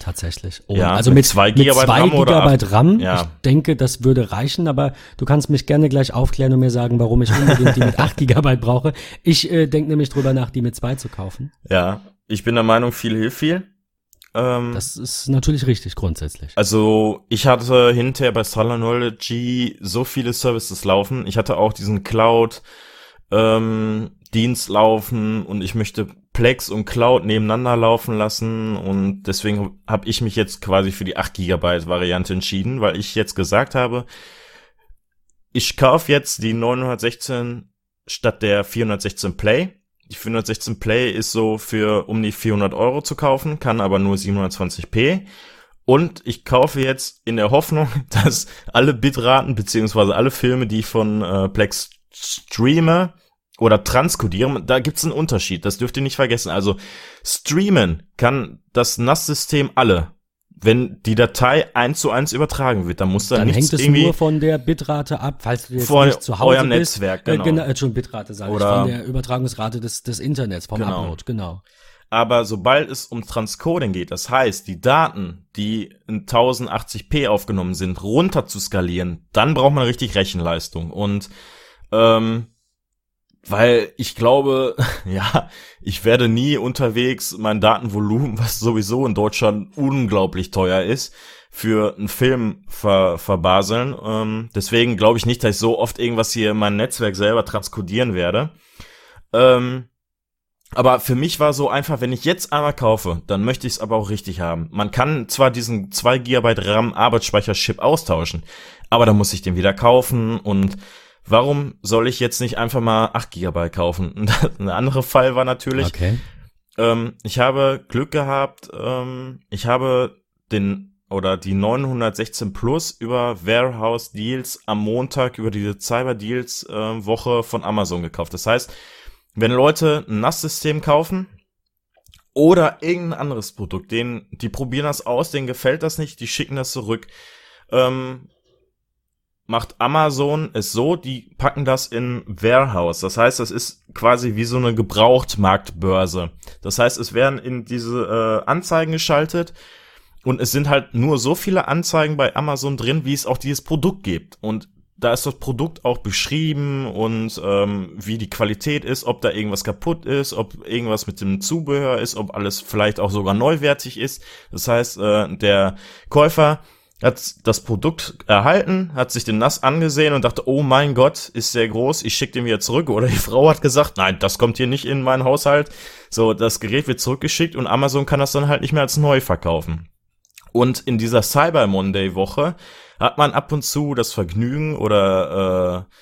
Tatsächlich. Oh, ja, also mit, zwei Gigabyte, mit zwei RAM, Gigabyte RAM. Ja. Ich denke, das würde reichen, aber du kannst mich gerne gleich aufklären und mir sagen, warum ich unbedingt die mit 8 Gigabyte brauche. Ich äh, denke nämlich drüber nach, die mit zwei zu kaufen. Ja, ich bin der Meinung, viel hilft viel. Ähm, das ist natürlich richtig grundsätzlich. Also ich hatte hinterher bei Synology so viele Services laufen. Ich hatte auch diesen Cloud ähm, Dienst laufen und ich möchte Plex und Cloud nebeneinander laufen lassen und deswegen habe ich mich jetzt quasi für die 8 GB Variante entschieden, weil ich jetzt gesagt habe, ich kaufe jetzt die 916 statt der 416 Play. Die 416 Play ist so für um die 400 Euro zu kaufen, kann aber nur 720p. Und ich kaufe jetzt in der Hoffnung, dass alle Bitraten beziehungsweise alle Filme, die ich von äh, Plex streame, oder transkodieren, da gibt's einen Unterschied, das dürft ihr nicht vergessen. Also streamen kann das NAS-System alle. Wenn die Datei eins zu eins übertragen wird, dann muss da dann nichts hängt es irgendwie nur von der Bitrate ab, falls du jetzt von nicht zu Hause eurem bist. Netzwerk, genau. Äh, genau äh, schon Bitrate sage ich, von der Übertragungsrate des, des Internets, vom genau. Upload, genau. Aber sobald es um Transcoding geht, das heißt, die Daten, die in 1080p aufgenommen sind, runter zu skalieren, dann braucht man richtig Rechenleistung. Und ähm, weil ich glaube, ja, ich werde nie unterwegs mein Datenvolumen, was sowieso in Deutschland unglaublich teuer ist, für einen Film ver verbaseln. Ähm, deswegen glaube ich nicht, dass ich so oft irgendwas hier in meinem Netzwerk selber transkodieren werde. Ähm, aber für mich war so einfach, wenn ich jetzt einmal kaufe, dann möchte ich es aber auch richtig haben. Man kann zwar diesen 2 GB RAM Arbeitsspeicher-Chip austauschen, aber dann muss ich den wieder kaufen und warum soll ich jetzt nicht einfach mal 8 GB kaufen? Ein anderer Fall war natürlich, okay. ähm, ich habe Glück gehabt, ähm, ich habe den oder die 916 Plus über Warehouse Deals am Montag über diese Cyber Deals äh, Woche von Amazon gekauft. Das heißt, wenn Leute ein NAS-System kaufen oder irgendein anderes Produkt, denen, die probieren das aus, denen gefällt das nicht, die schicken das zurück. Ähm, macht Amazon es so, die packen das in Warehouse. Das heißt, das ist quasi wie so eine Gebrauchtmarktbörse. Das heißt, es werden in diese äh, Anzeigen geschaltet und es sind halt nur so viele Anzeigen bei Amazon drin, wie es auch dieses Produkt gibt. Und da ist das Produkt auch beschrieben und ähm, wie die Qualität ist, ob da irgendwas kaputt ist, ob irgendwas mit dem Zubehör ist, ob alles vielleicht auch sogar neuwertig ist. Das heißt, äh, der Käufer hat das Produkt erhalten, hat sich den Nass angesehen und dachte, oh mein Gott, ist sehr groß, ich schicke den wieder zurück. Oder die Frau hat gesagt, nein, das kommt hier nicht in meinen Haushalt. So, das Gerät wird zurückgeschickt und Amazon kann das dann halt nicht mehr als neu verkaufen. Und in dieser Cyber Monday Woche hat man ab und zu das Vergnügen oder äh,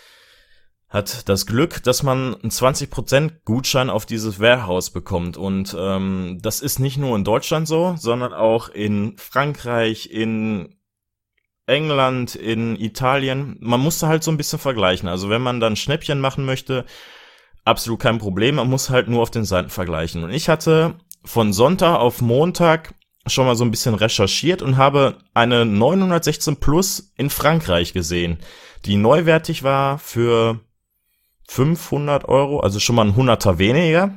hat das Glück, dass man einen 20% Gutschein auf dieses Warehouse bekommt. Und ähm, das ist nicht nur in Deutschland so, sondern auch in Frankreich, in England, in Italien. Man musste halt so ein bisschen vergleichen. Also wenn man dann Schnäppchen machen möchte, absolut kein Problem. Man muss halt nur auf den Seiten vergleichen. Und ich hatte von Sonntag auf Montag schon mal so ein bisschen recherchiert und habe eine 916 Plus in Frankreich gesehen, die neuwertig war für 500 Euro, also schon mal ein Hunderter weniger.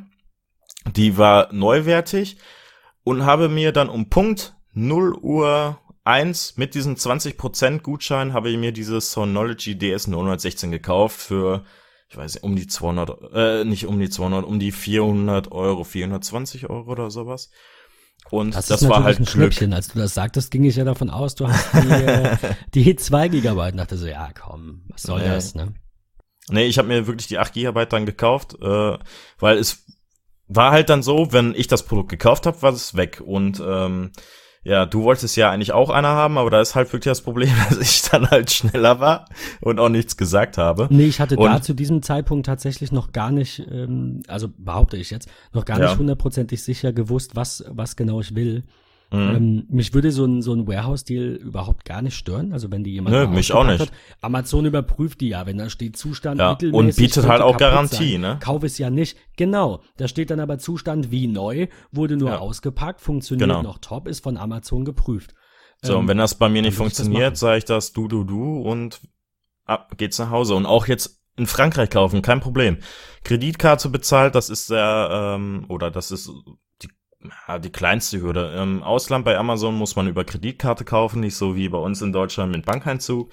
Die war neuwertig und habe mir dann um Punkt 0 Uhr 1 mit diesem 20% Gutschein habe ich mir dieses Sonology DS 916 gekauft für ich weiß nicht, um die 200, äh, nicht um die 200, um die 400 Euro, 420 Euro oder sowas. Und das, das war halt ein Glück. Schnäppchen. Als du das sagtest, ging ich ja davon aus, du hast die, äh, die 2 Gigabyte. Und dachte so, ja komm, was soll nee. das, ne? Nee, ich habe mir wirklich die 8 Gigabyte dann gekauft, äh, weil es war halt dann so, wenn ich das Produkt gekauft habe, war es weg. Und ähm, ja, du wolltest ja eigentlich auch einer haben, aber da ist halt wirklich das Problem, dass ich dann halt schneller war und auch nichts gesagt habe. Nee, ich hatte und, da zu diesem Zeitpunkt tatsächlich noch gar nicht, ähm, also behaupte ich jetzt, noch gar ja. nicht hundertprozentig sicher gewusst, was, was genau ich will. Mhm. Ähm, mich würde so ein, so ein Warehouse-Deal überhaupt gar nicht stören. Also wenn die jemand Nö, mich auch nicht. Hat. Amazon überprüft die ja, wenn da steht Zustand ja, und bietet halt auch Garantie, sein. ne? Kauf es ja nicht. Genau. Da steht dann aber Zustand wie neu, wurde nur ja. ausgepackt, funktioniert genau. noch top, ist von Amazon geprüft. So, ähm, und wenn das bei mir nicht funktioniert, sage ich das du, du, du und ab geht's nach Hause. Und auch jetzt in Frankreich kaufen, kein Problem. Kreditkarte bezahlt, das ist sehr, ähm, oder das ist ja, die kleinste Hürde. Im Ausland bei Amazon muss man über Kreditkarte kaufen, nicht so wie bei uns in Deutschland mit Bankeinzug.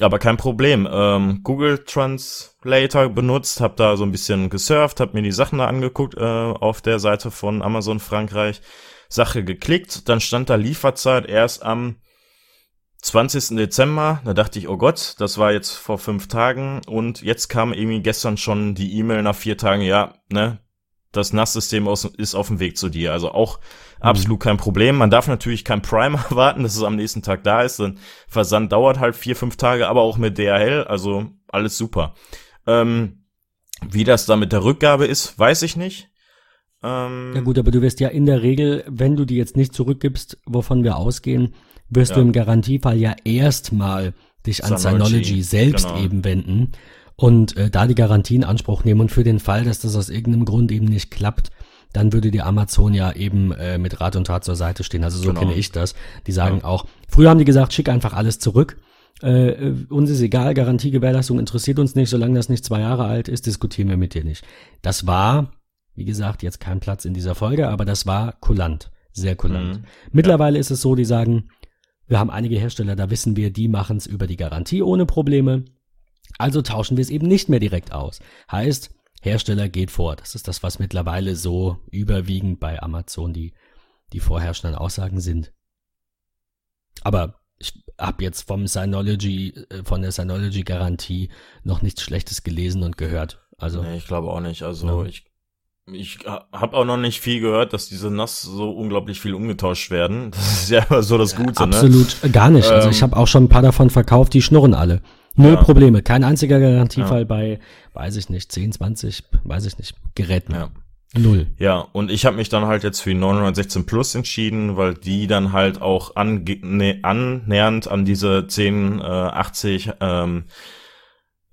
Aber kein Problem. Ähm, Google Translator benutzt, habe da so ein bisschen gesurft, habe mir die Sachen da angeguckt äh, auf der Seite von Amazon Frankreich. Sache geklickt, dann stand da Lieferzeit erst am 20. Dezember. Da dachte ich, oh Gott, das war jetzt vor fünf Tagen und jetzt kam irgendwie gestern schon die E-Mail nach vier Tagen, ja, ne, das NAS-System ist auf dem Weg zu dir. Also auch mhm. absolut kein Problem. Man darf natürlich kein Prime erwarten, dass es am nächsten Tag da ist. Dann Versand dauert halt vier, fünf Tage, aber auch mit DHL, also alles super. Ähm, wie das da mit der Rückgabe ist, weiß ich nicht. Ähm, ja gut, aber du wirst ja in der Regel, wenn du die jetzt nicht zurückgibst, wovon wir ausgehen, wirst ja. du im Garantiefall ja erstmal dich an Synology, Synology selbst genau. eben wenden und äh, da die Garantie in Anspruch nehmen und für den Fall, dass das aus irgendeinem Grund eben nicht klappt, dann würde die Amazon ja eben äh, mit Rat und Tat zur Seite stehen. Also so genau. kenne ich das. Die sagen ja. auch, früher haben die gesagt, schick einfach alles zurück. Äh, äh, uns ist egal, Garantiegewährleistung interessiert uns nicht, solange das nicht zwei Jahre alt ist, diskutieren wir mit dir nicht. Das war, wie gesagt, jetzt kein Platz in dieser Folge, aber das war kulant, sehr kulant. Mhm. Mittlerweile ja. ist es so, die sagen, wir haben einige Hersteller, da wissen wir, die machen es über die Garantie ohne Probleme. Also tauschen wir es eben nicht mehr direkt aus. Heißt, Hersteller geht vor. Das ist das, was mittlerweile so überwiegend bei Amazon die, die vorherrschenden Aussagen sind. Aber ich habe jetzt vom Synology, äh, von der Synology-Garantie noch nichts Schlechtes gelesen und gehört. Also nee, ich glaube auch nicht. Also no. ich ich habe auch noch nicht viel gehört, dass diese NAS so unglaublich viel umgetauscht werden. Das ist ja immer so das Gute. Absolut, ne? gar nicht. Also ich ähm, habe auch schon ein paar davon verkauft, die schnurren alle. Null ja. Probleme. Kein einziger Garantiefall ja. bei, weiß ich nicht, 10, 20, weiß ich nicht, Geräten. Ja. Null. Ja, und ich habe mich dann halt jetzt für die 916 Plus entschieden, weil die dann halt auch ange ne, annähernd an diese 1080 äh, ähm,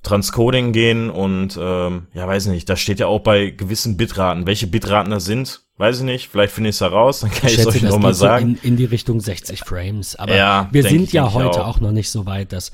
Transcoding gehen und ähm, ja, weiß nicht, da steht ja auch bei gewissen Bitraten, welche Bitraten das sind, weiß ich nicht, vielleicht finde ich es heraus, dann kann ich es euch nochmal sagen. So in, in die Richtung 60 Frames, aber ja, wir sind ja heute auch. auch noch nicht so weit, dass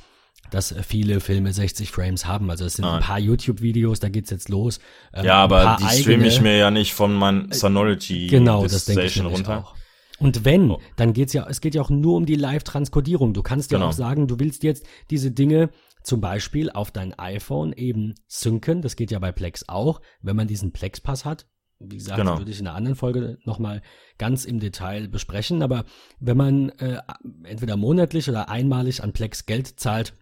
dass viele Filme 60 Frames haben. Also es sind Nein. ein paar YouTube-Videos, da geht's jetzt los. Ähm, ja, aber die streame ich mir ja nicht von meinem äh, Synology genau, das denke ich runter. Auch. Und wenn, oh. dann geht's ja, es geht ja auch nur um die Live-Transkodierung. Du kannst ja genau. auch sagen, du willst jetzt diese Dinge zum Beispiel auf dein iPhone eben synken. Das geht ja bei Plex auch, wenn man diesen Plex-Pass hat. Wie gesagt, genau. würde ich in einer anderen Folge nochmal ganz im Detail besprechen. Aber wenn man äh, entweder monatlich oder einmalig an Plex Geld zahlt,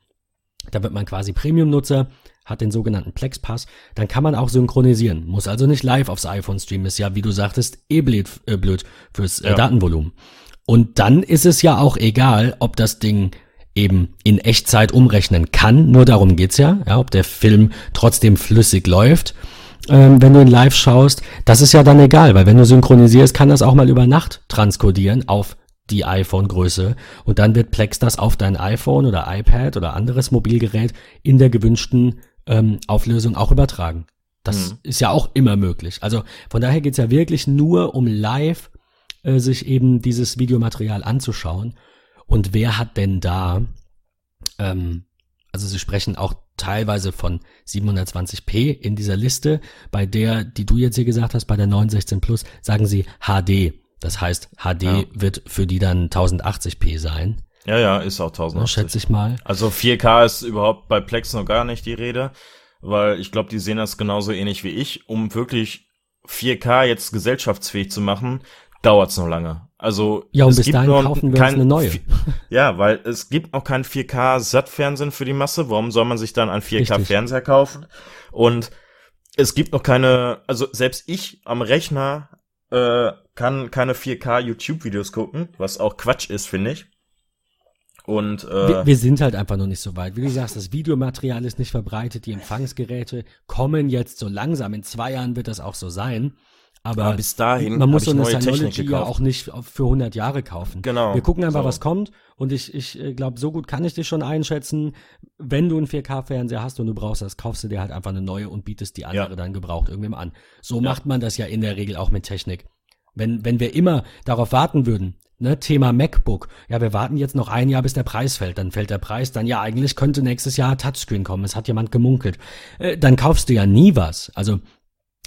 da wird man quasi Premium-Nutzer, hat den sogenannten Plex-Pass, dann kann man auch synchronisieren. Muss also nicht live aufs iPhone streamen. Ist ja, wie du sagtest, eh blöd, äh, blöd fürs äh, ja. Datenvolumen. Und dann ist es ja auch egal, ob das Ding eben in Echtzeit umrechnen kann. Nur darum geht's ja, ja ob der Film trotzdem flüssig läuft. Ähm, wenn du ihn live schaust, das ist ja dann egal, weil wenn du synchronisierst, kann das auch mal über Nacht transkodieren auf die iPhone-Größe und dann wird Plex das auf dein iPhone oder iPad oder anderes Mobilgerät in der gewünschten ähm, Auflösung auch übertragen. Das mhm. ist ja auch immer möglich. Also von daher geht's ja wirklich nur um live äh, sich eben dieses Videomaterial anzuschauen. Und wer hat denn da, ähm, also sie sprechen auch teilweise von 720p in dieser Liste, bei der, die du jetzt hier gesagt hast, bei der 916 Plus, sagen sie HD. Das heißt, HD ja. wird für die dann 1080p sein. Ja, ja, ist auch 1080. schätze ich mal. Also 4K ist überhaupt bei Plex noch gar nicht die Rede, weil ich glaube, die sehen das genauso ähnlich wie ich. Um wirklich 4K jetzt gesellschaftsfähig zu machen, dauert's noch lange. Also ja, und es bis gibt dahin kaufen wir kein, eine neue. Ja, weil es gibt auch kein 4K Satt-Fernsehen für die Masse. Warum soll man sich dann einen 4K Fernseher kaufen? Und es gibt noch keine, also selbst ich am Rechner äh, kann keine 4K YouTube-Videos gucken, was auch Quatsch ist, finde ich. Und äh, wir, wir, sind halt einfach noch nicht so weit. Wie du sagst, das Videomaterial ist nicht verbreitet, die Empfangsgeräte kommen jetzt so langsam. In zwei Jahren wird das auch so sein. Aber, Aber bis dahin man muss so eine Synology ja auch nicht für 100 Jahre kaufen. Genau. Wir gucken einfach, so. was kommt. Und ich, ich äh, glaube, so gut kann ich dich schon einschätzen. Wenn du einen 4K-Fernseher hast und du brauchst das, kaufst du dir halt einfach eine neue und bietest die andere ja. dann gebraucht irgendwem an. So ja. macht man das ja in der Regel auch mit Technik. Wenn, wenn wir immer darauf warten würden, ne, Thema MacBook, ja, wir warten jetzt noch ein Jahr, bis der Preis fällt, dann fällt der Preis, dann ja, eigentlich könnte nächstes Jahr Touchscreen kommen, es hat jemand gemunkelt. Äh, dann kaufst du ja nie was. Also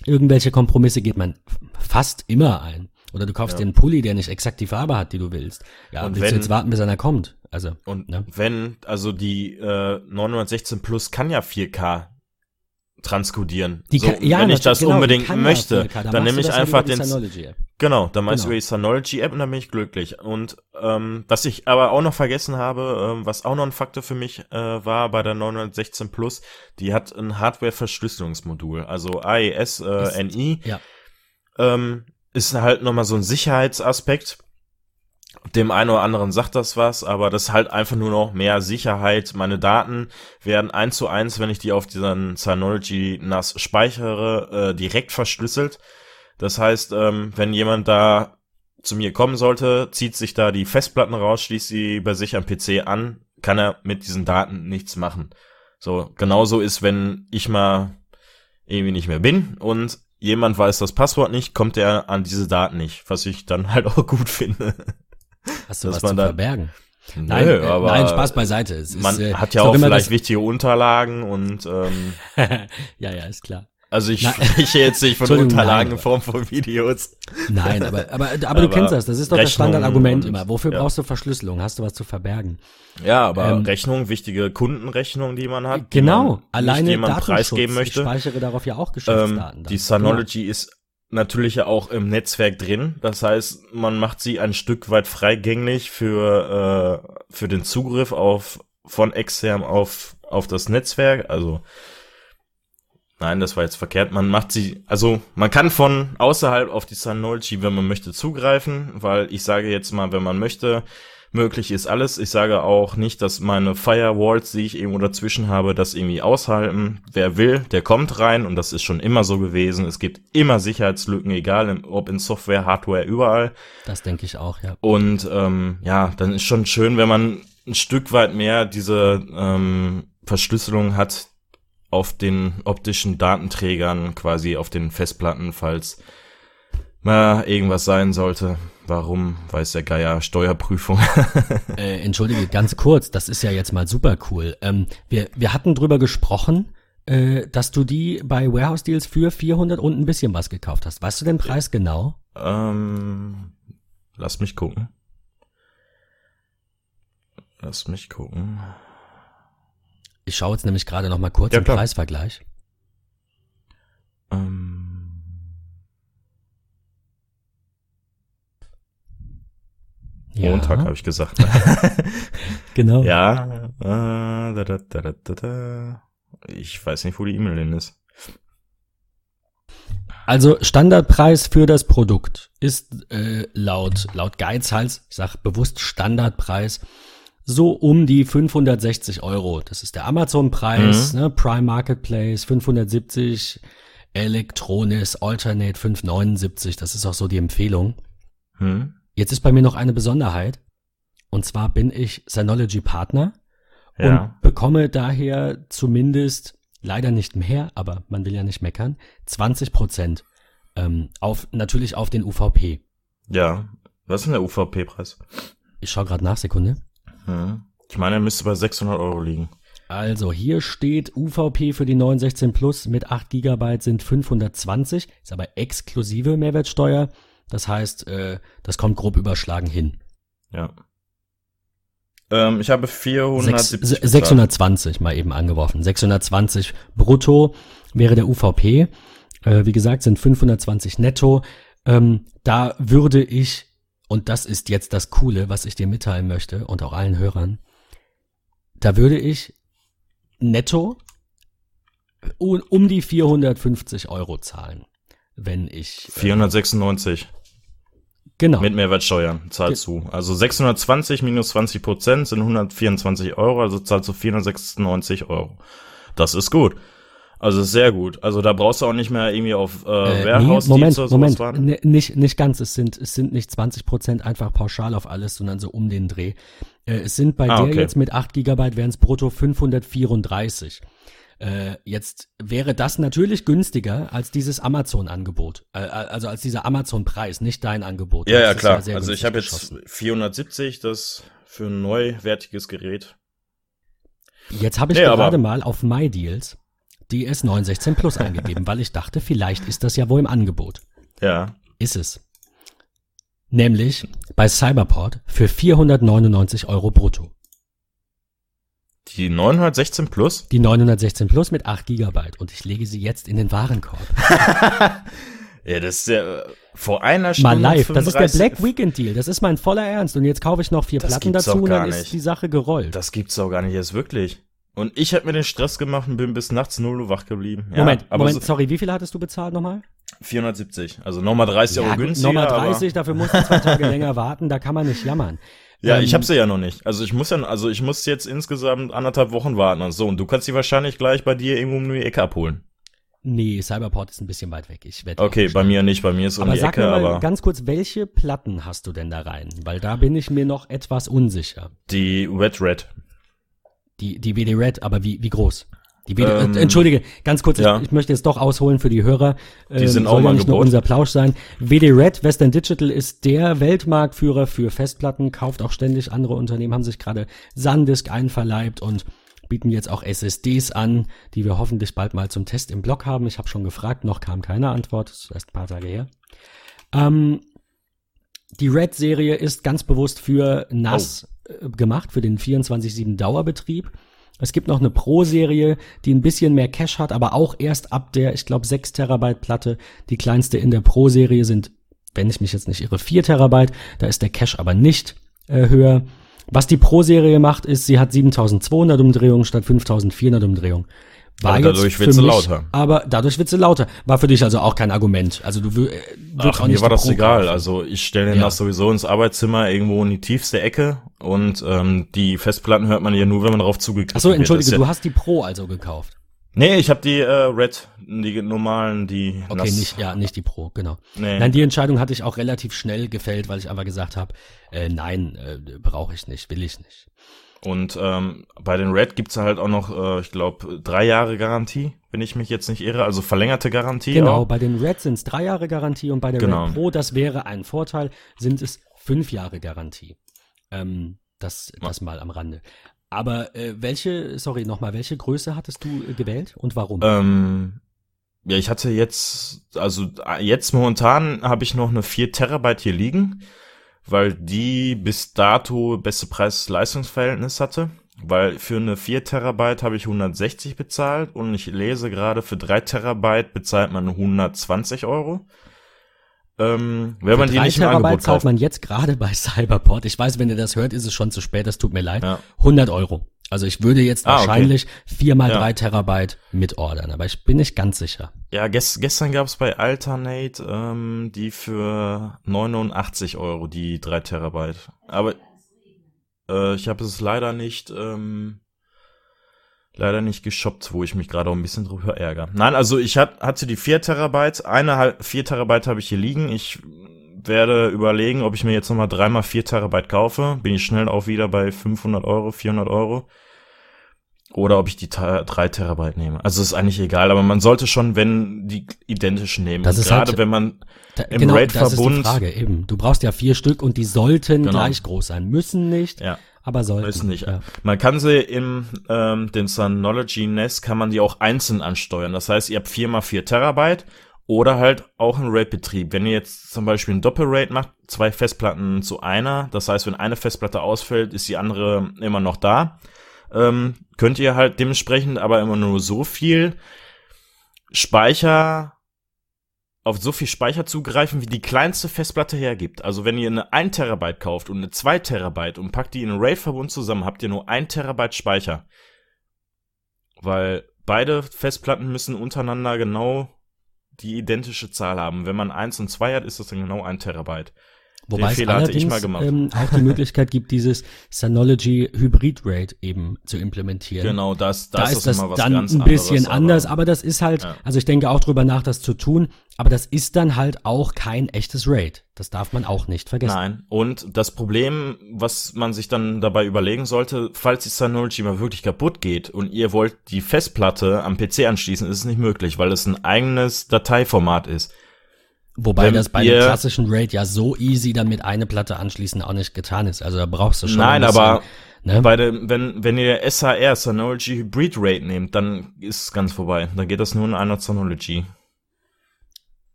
irgendwelche Kompromisse geht man fast immer ein. Oder du kaufst ja. dir einen Pulli, der nicht exakt die Farbe hat, die du willst. Ja, und willst wenn, du jetzt warten, bis einer kommt? Also, und ne? wenn, also die äh, 916 Plus kann ja 4K transkodieren. Die so, ja, wenn ich das genau, unbedingt möchte, da dann nehme ich einfach den. Genau, dann meinst genau. du die Synology App und dann bin ich glücklich. Und ähm, was ich aber auch noch vergessen habe, ähm, was auch noch ein Faktor für mich äh, war bei der 916 Plus, die hat ein Hardware-Verschlüsselungsmodul, also AES äh, NI. Ja. Ähm, ist halt nochmal so ein Sicherheitsaspekt dem einen oder anderen sagt das was, aber das ist halt einfach nur noch mehr Sicherheit. Meine Daten werden eins zu eins, wenn ich die auf diesen Synology NAS speichere, äh, direkt verschlüsselt. Das heißt, ähm, wenn jemand da zu mir kommen sollte, zieht sich da die Festplatten raus, schließt sie bei sich am PC an, kann er mit diesen Daten nichts machen. So, genauso ist, wenn ich mal irgendwie nicht mehr bin und jemand weiß das Passwort nicht, kommt er an diese Daten nicht, was ich dann halt auch gut finde. Hast du was zu verbergen? Nein, Nö, äh, nein, Spaß beiseite. Es man ist, äh, hat ja auch vielleicht wichtige Unterlagen und ähm, ja, ja, ist klar. Also ich spreche jetzt nicht von Unterlagen nein, in Form von Videos. Nein, aber, aber, aber, aber du kennst das, das ist doch Rechnung das Standardargument immer. Wofür ja. brauchst du Verschlüsselung? Hast du was zu verbergen? Ja, aber ähm, Rechnung, wichtige Kundenrechnung, die man hat. Genau, man alleine jemand preisgeben möchte. Ich speichere darauf ja auch Geschäftsdaten. Ähm, die Synology genau. ist natürlich auch im Netzwerk drin. Das heißt, man macht sie ein Stück weit freigänglich für, äh, für den Zugriff auf, von extern auf, auf das Netzwerk. Also, nein, das war jetzt verkehrt. Man macht sie, also, man kann von außerhalb auf die Synology, wenn man möchte, zugreifen, weil ich sage jetzt mal, wenn man möchte, möglich ist alles. Ich sage auch nicht, dass meine Firewalls, die ich irgendwo dazwischen habe, das irgendwie aushalten. Wer will, der kommt rein und das ist schon immer so gewesen. Es gibt immer Sicherheitslücken, egal ob in Software, Hardware, überall. Das denke ich auch, ja. Und ähm, ja, dann ist schon schön, wenn man ein Stück weit mehr diese ähm, Verschlüsselung hat auf den optischen Datenträgern, quasi auf den Festplatten, falls mal irgendwas sein sollte. Warum weiß der Geier Steuerprüfung? äh, entschuldige, ganz kurz, das ist ja jetzt mal super cool. Ähm, wir, wir hatten drüber gesprochen, äh, dass du die bei Warehouse Deals für 400 und ein bisschen was gekauft hast. Weißt du den Preis genau? Ähm, lass mich gucken. Lass mich gucken. Ich schaue jetzt nämlich gerade noch mal kurz ja, im Preisvergleich. Ähm. Ja. Montag habe ich gesagt. genau. Ja. Äh, da, da, da, ich weiß nicht, wo die E-Mail hin ist. Also Standardpreis für das Produkt ist äh, laut laut Geizhals, ich sag bewusst Standardpreis, so um die 560 Euro. Das ist der Amazon-Preis, mhm. ne, Prime Marketplace 570, Electronis Alternate 579. Das ist auch so die Empfehlung. Mhm. Jetzt ist bei mir noch eine Besonderheit. Und zwar bin ich Synology Partner ja. und bekomme daher zumindest leider nicht mehr, aber man will ja nicht meckern, 20 Prozent ähm, auf natürlich auf den UVP. Ja, was ist denn der UVP-Preis? Ich schaue gerade nach, Sekunde. Hm. Ich meine, er müsste bei 600 Euro liegen. Also hier steht UVP für die 916 Plus mit 8 GB sind 520, ist aber exklusive Mehrwertsteuer. Das heißt, äh, das kommt grob überschlagen hin. Ja. Ähm, ich habe 470 Sech, 620 mal eben angeworfen. 620 brutto wäre der UVP. Äh, wie gesagt, sind 520 netto. Ähm, da würde ich, und das ist jetzt das Coole, was ich dir mitteilen möchte und auch allen Hörern, da würde ich netto um die 450 Euro zahlen, wenn ich. Äh, 496. Genau. Mit Mehrwertsteuer zahlst Ge du. Also 620 minus 20 Prozent sind 124 Euro, also zahlst du 496 Euro. Das ist gut. Also sehr gut. Also da brauchst du auch nicht mehr irgendwie auf äh, äh Warehouse nee, Moment, oder sowas Moment. Nee, nicht, nicht ganz. Es sind, es sind nicht 20 Prozent einfach pauschal auf alles, sondern so um den Dreh. Äh, es sind bei ah, der okay. jetzt mit 8 Gigabyte wären es brutto 534. Äh, jetzt wäre das natürlich günstiger als dieses Amazon-Angebot. Äh, also als dieser Amazon-Preis, nicht dein Angebot. Ja, ja, klar. Ja also ich habe jetzt 470, das für ein neuwertiges Gerät. Jetzt habe ich nee, gerade mal auf MyDeals DS 916 Plus eingegeben, weil ich dachte, vielleicht ist das ja wohl im Angebot. Ja. Ist es. Nämlich bei Cyberport für 499 Euro brutto. Die 916 Plus? Die 916 Plus mit 8 Gigabyte und ich lege sie jetzt in den Warenkorb. ja, das ist ja vor einer Stunde. Mal live, 35. das ist der Black Weekend Deal, das ist mein voller Ernst und jetzt kaufe ich noch vier das Platten dazu und dann nicht. ist die Sache gerollt. Das gibt's auch gar nicht jetzt wirklich. Und ich habe mir den Stress gemacht und bin bis nachts 0 Uhr wach geblieben. Ja, Moment, aber Moment, so sorry, wie viel hattest du bezahlt nochmal? 470, also nochmal 30 ja, Euro günstiger. Nochmal 30, dafür musst du zwei Tage länger warten, da kann man nicht jammern. Ja, ähm, ich habe sie ja noch nicht. Also ich muss ja, also ich muss jetzt insgesamt anderthalb Wochen warten und so. Und du kannst sie wahrscheinlich gleich bei dir irgendwo um die Ecke abholen. Nee, Cyberport ist ein bisschen weit weg. Ich werde okay, bei mir nicht, bei mir ist um aber die sag Ecke, mir mal aber ganz kurz, welche Platten hast du denn da rein? Weil da bin ich mir noch etwas unsicher. Die Wet Red. Die die WD Red, aber wie wie groß? Die WD, ähm, äh, Entschuldige, ganz kurz, ja. ich, ich, möchte jetzt doch ausholen für die Hörer. Die ähm, sind auch ja nicht nur unser Plausch sein. WD Red, Western Digital ist der Weltmarktführer für Festplatten, kauft auch ständig andere Unternehmen, haben sich gerade SanDisk einverleibt und bieten jetzt auch SSDs an, die wir hoffentlich bald mal zum Test im Blog haben. Ich habe schon gefragt, noch kam keine Antwort, das ist erst ein paar Tage her. Ähm, die Red-Serie ist ganz bewusst für NAS oh. Gemacht, für den 24-7 Dauerbetrieb. Es gibt noch eine Pro-Serie, die ein bisschen mehr Cache hat, aber auch erst ab der, ich glaube, 6 Terabyte Platte. Die kleinste in der Pro-Serie sind, wenn ich mich jetzt nicht irre, 4 Terabyte. Da ist der Cache aber nicht äh, höher. Was die Pro-Serie macht, ist, sie hat 7200 Umdrehungen statt 5400 Umdrehungen. War aber dadurch wird sie lauter. Aber dadurch wird sie lauter. War für dich also auch kein Argument. Also du äh, Ach, auch mir war das Pro egal. Kaufen. Also ich stelle ja. das sowieso ins Arbeitszimmer irgendwo in die tiefste Ecke und ähm, die Festplatten hört man ja nur, wenn man drauf zugegriffen Ach so, entschuldige, du hast die Pro also gekauft. Nee, ich habe die äh, Red, die normalen, die. Okay, Nass. nicht, ja, nicht die Pro, genau. Nee. Nein, die Entscheidung hatte ich auch relativ schnell gefällt, weil ich einfach gesagt habe, äh, nein, äh, brauche ich nicht, will ich nicht. Und ähm, bei den Red gibt's halt auch noch, äh, ich glaube, drei Jahre Garantie, wenn ich mich jetzt nicht irre, also verlängerte Garantie. Genau, auch. bei den Red sind's drei Jahre Garantie und bei der genau. Red Pro, das wäre ein Vorteil, sind es fünf Jahre Garantie. Ähm, das, das mal am Rande. Aber äh, welche, sorry, nochmal, welche Größe hattest du äh, gewählt und warum? Ähm, ja, ich hatte jetzt, also äh, jetzt momentan habe ich noch eine 4 Terabyte hier liegen weil die bis dato beste Preis-Leistungsverhältnis hatte. weil für eine 4 Terabyte habe ich 160 bezahlt und ich lese gerade für 3 Terabyte bezahlt man 120 Euro. Ähm, wenn für man die nicht im Terabyte Angebot zahlt man jetzt gerade bei Cyberport. Ich weiß, wenn ihr das hört, ist es schon zu spät. Das tut mir leid. Ja. 100 Euro. Also ich würde jetzt ah, wahrscheinlich okay. 4 mal ja. 3 Terabyte mitordern, aber ich bin nicht ganz sicher. Ja, gest gestern gab es bei Alternate ähm, die für 89 Euro, die 3 Terabyte. Aber äh, ich habe es leider nicht, ähm, leider nicht geshoppt, wo ich mich gerade auch ein bisschen drüber ärgere. Nein, also ich hat, hatte die 4 Terabyte, eine 4 Terabyte habe ich hier liegen. Ich werde überlegen, ob ich mir jetzt nochmal dreimal 4 Terabyte kaufe. Bin ich schnell auch wieder bei 500 Euro, 400 Euro. Oder ob ich die 3 Terabyte nehme. Also ist eigentlich egal, aber man sollte schon, wenn, die identischen nehmen. Das ist gerade halt, wenn man da, im genau, RAID-Verbund. Das ist die Frage, eben. Du brauchst ja vier Stück und die sollten genau. gleich groß sein. Müssen nicht, ja. aber sollten. Müssen nicht. Ja. Man kann sie im ähm, den Synology Nest kann man die auch einzeln ansteuern. Das heißt, ihr habt 4 mal 4 Terabyte oder halt auch ein RAID-Betrieb. Wenn ihr jetzt zum Beispiel ein Doppel-RAID macht, zwei Festplatten zu einer, das heißt, wenn eine Festplatte ausfällt, ist die andere immer noch da, ähm, könnt ihr halt dementsprechend aber immer nur so viel Speicher auf so viel Speicher zugreifen, wie die kleinste Festplatte hergibt. Also wenn ihr eine 1 Terabyte kauft und eine 2 Terabyte und packt die in einen RAID-Verbund zusammen, habt ihr nur 1 Terabyte Speicher. Weil beide Festplatten müssen untereinander genau die identische Zahl haben. Wenn man 1 und 2 hat, ist das dann genau ein Terabyte. Wobei es allerdings ähm, auch die Möglichkeit gibt, dieses Synology Hybrid Rate eben zu implementieren. Genau, das, das da ist, das dann ein bisschen anderes, aber, aber, das ist halt, ja. also ich denke auch drüber nach, das zu tun, aber das ist dann halt auch kein echtes Rate. Das darf man auch nicht vergessen. Nein, und das Problem, was man sich dann dabei überlegen sollte, falls die Synology mal wirklich kaputt geht und ihr wollt die Festplatte am PC anschließen, ist es nicht möglich, weil es ein eigenes Dateiformat ist. Wobei Wenn das bei einem klassischen RAID ja so easy dann mit einer Platte anschließen auch nicht getan ist. Also da brauchst du schon. Nein, bisschen, aber ne? bei dem, wenn, wenn ihr SHR, Synology Hybrid RAID nehmt, dann ist es ganz vorbei. Dann geht das nur in einer Synology.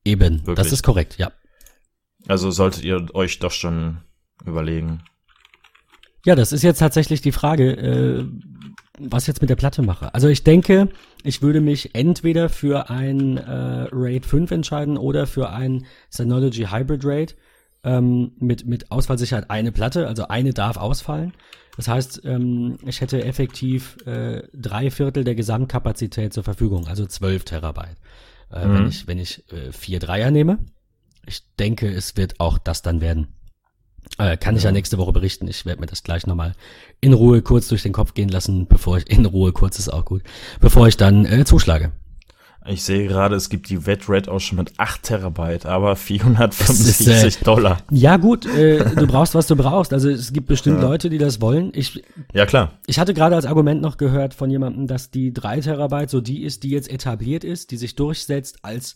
Eben, Wirklich. das ist korrekt, ja. Also solltet ihr euch doch schon überlegen. Ja, das ist jetzt tatsächlich die Frage, äh, was ich jetzt mit der Platte mache. Also ich denke, ich würde mich entweder für ein äh, RAID 5 entscheiden oder für ein Synology Hybrid RAID ähm, mit, mit Ausfallsicherheit eine Platte, also eine darf ausfallen. Das heißt, ähm, ich hätte effektiv äh, drei Viertel der Gesamtkapazität zur Verfügung, also 12 Terabyte, äh, mhm. wenn ich, wenn ich äh, vier Dreier nehme. Ich denke, es wird auch das dann werden. Äh, kann ich ja nächste Woche berichten. Ich werde mir das gleich nochmal in Ruhe kurz durch den Kopf gehen lassen, bevor ich, in Ruhe kurz ist auch gut, bevor ich dann äh, zuschlage. Ich sehe gerade, es gibt die Wet auch schon mit 8 Terabyte, aber 475 ist, äh, Dollar. Ja gut, äh, du brauchst, was du brauchst. Also es gibt bestimmt ja. Leute, die das wollen. Ich, ja klar. Ich hatte gerade als Argument noch gehört von jemandem, dass die 3 Terabyte so die ist, die jetzt etabliert ist, die sich durchsetzt als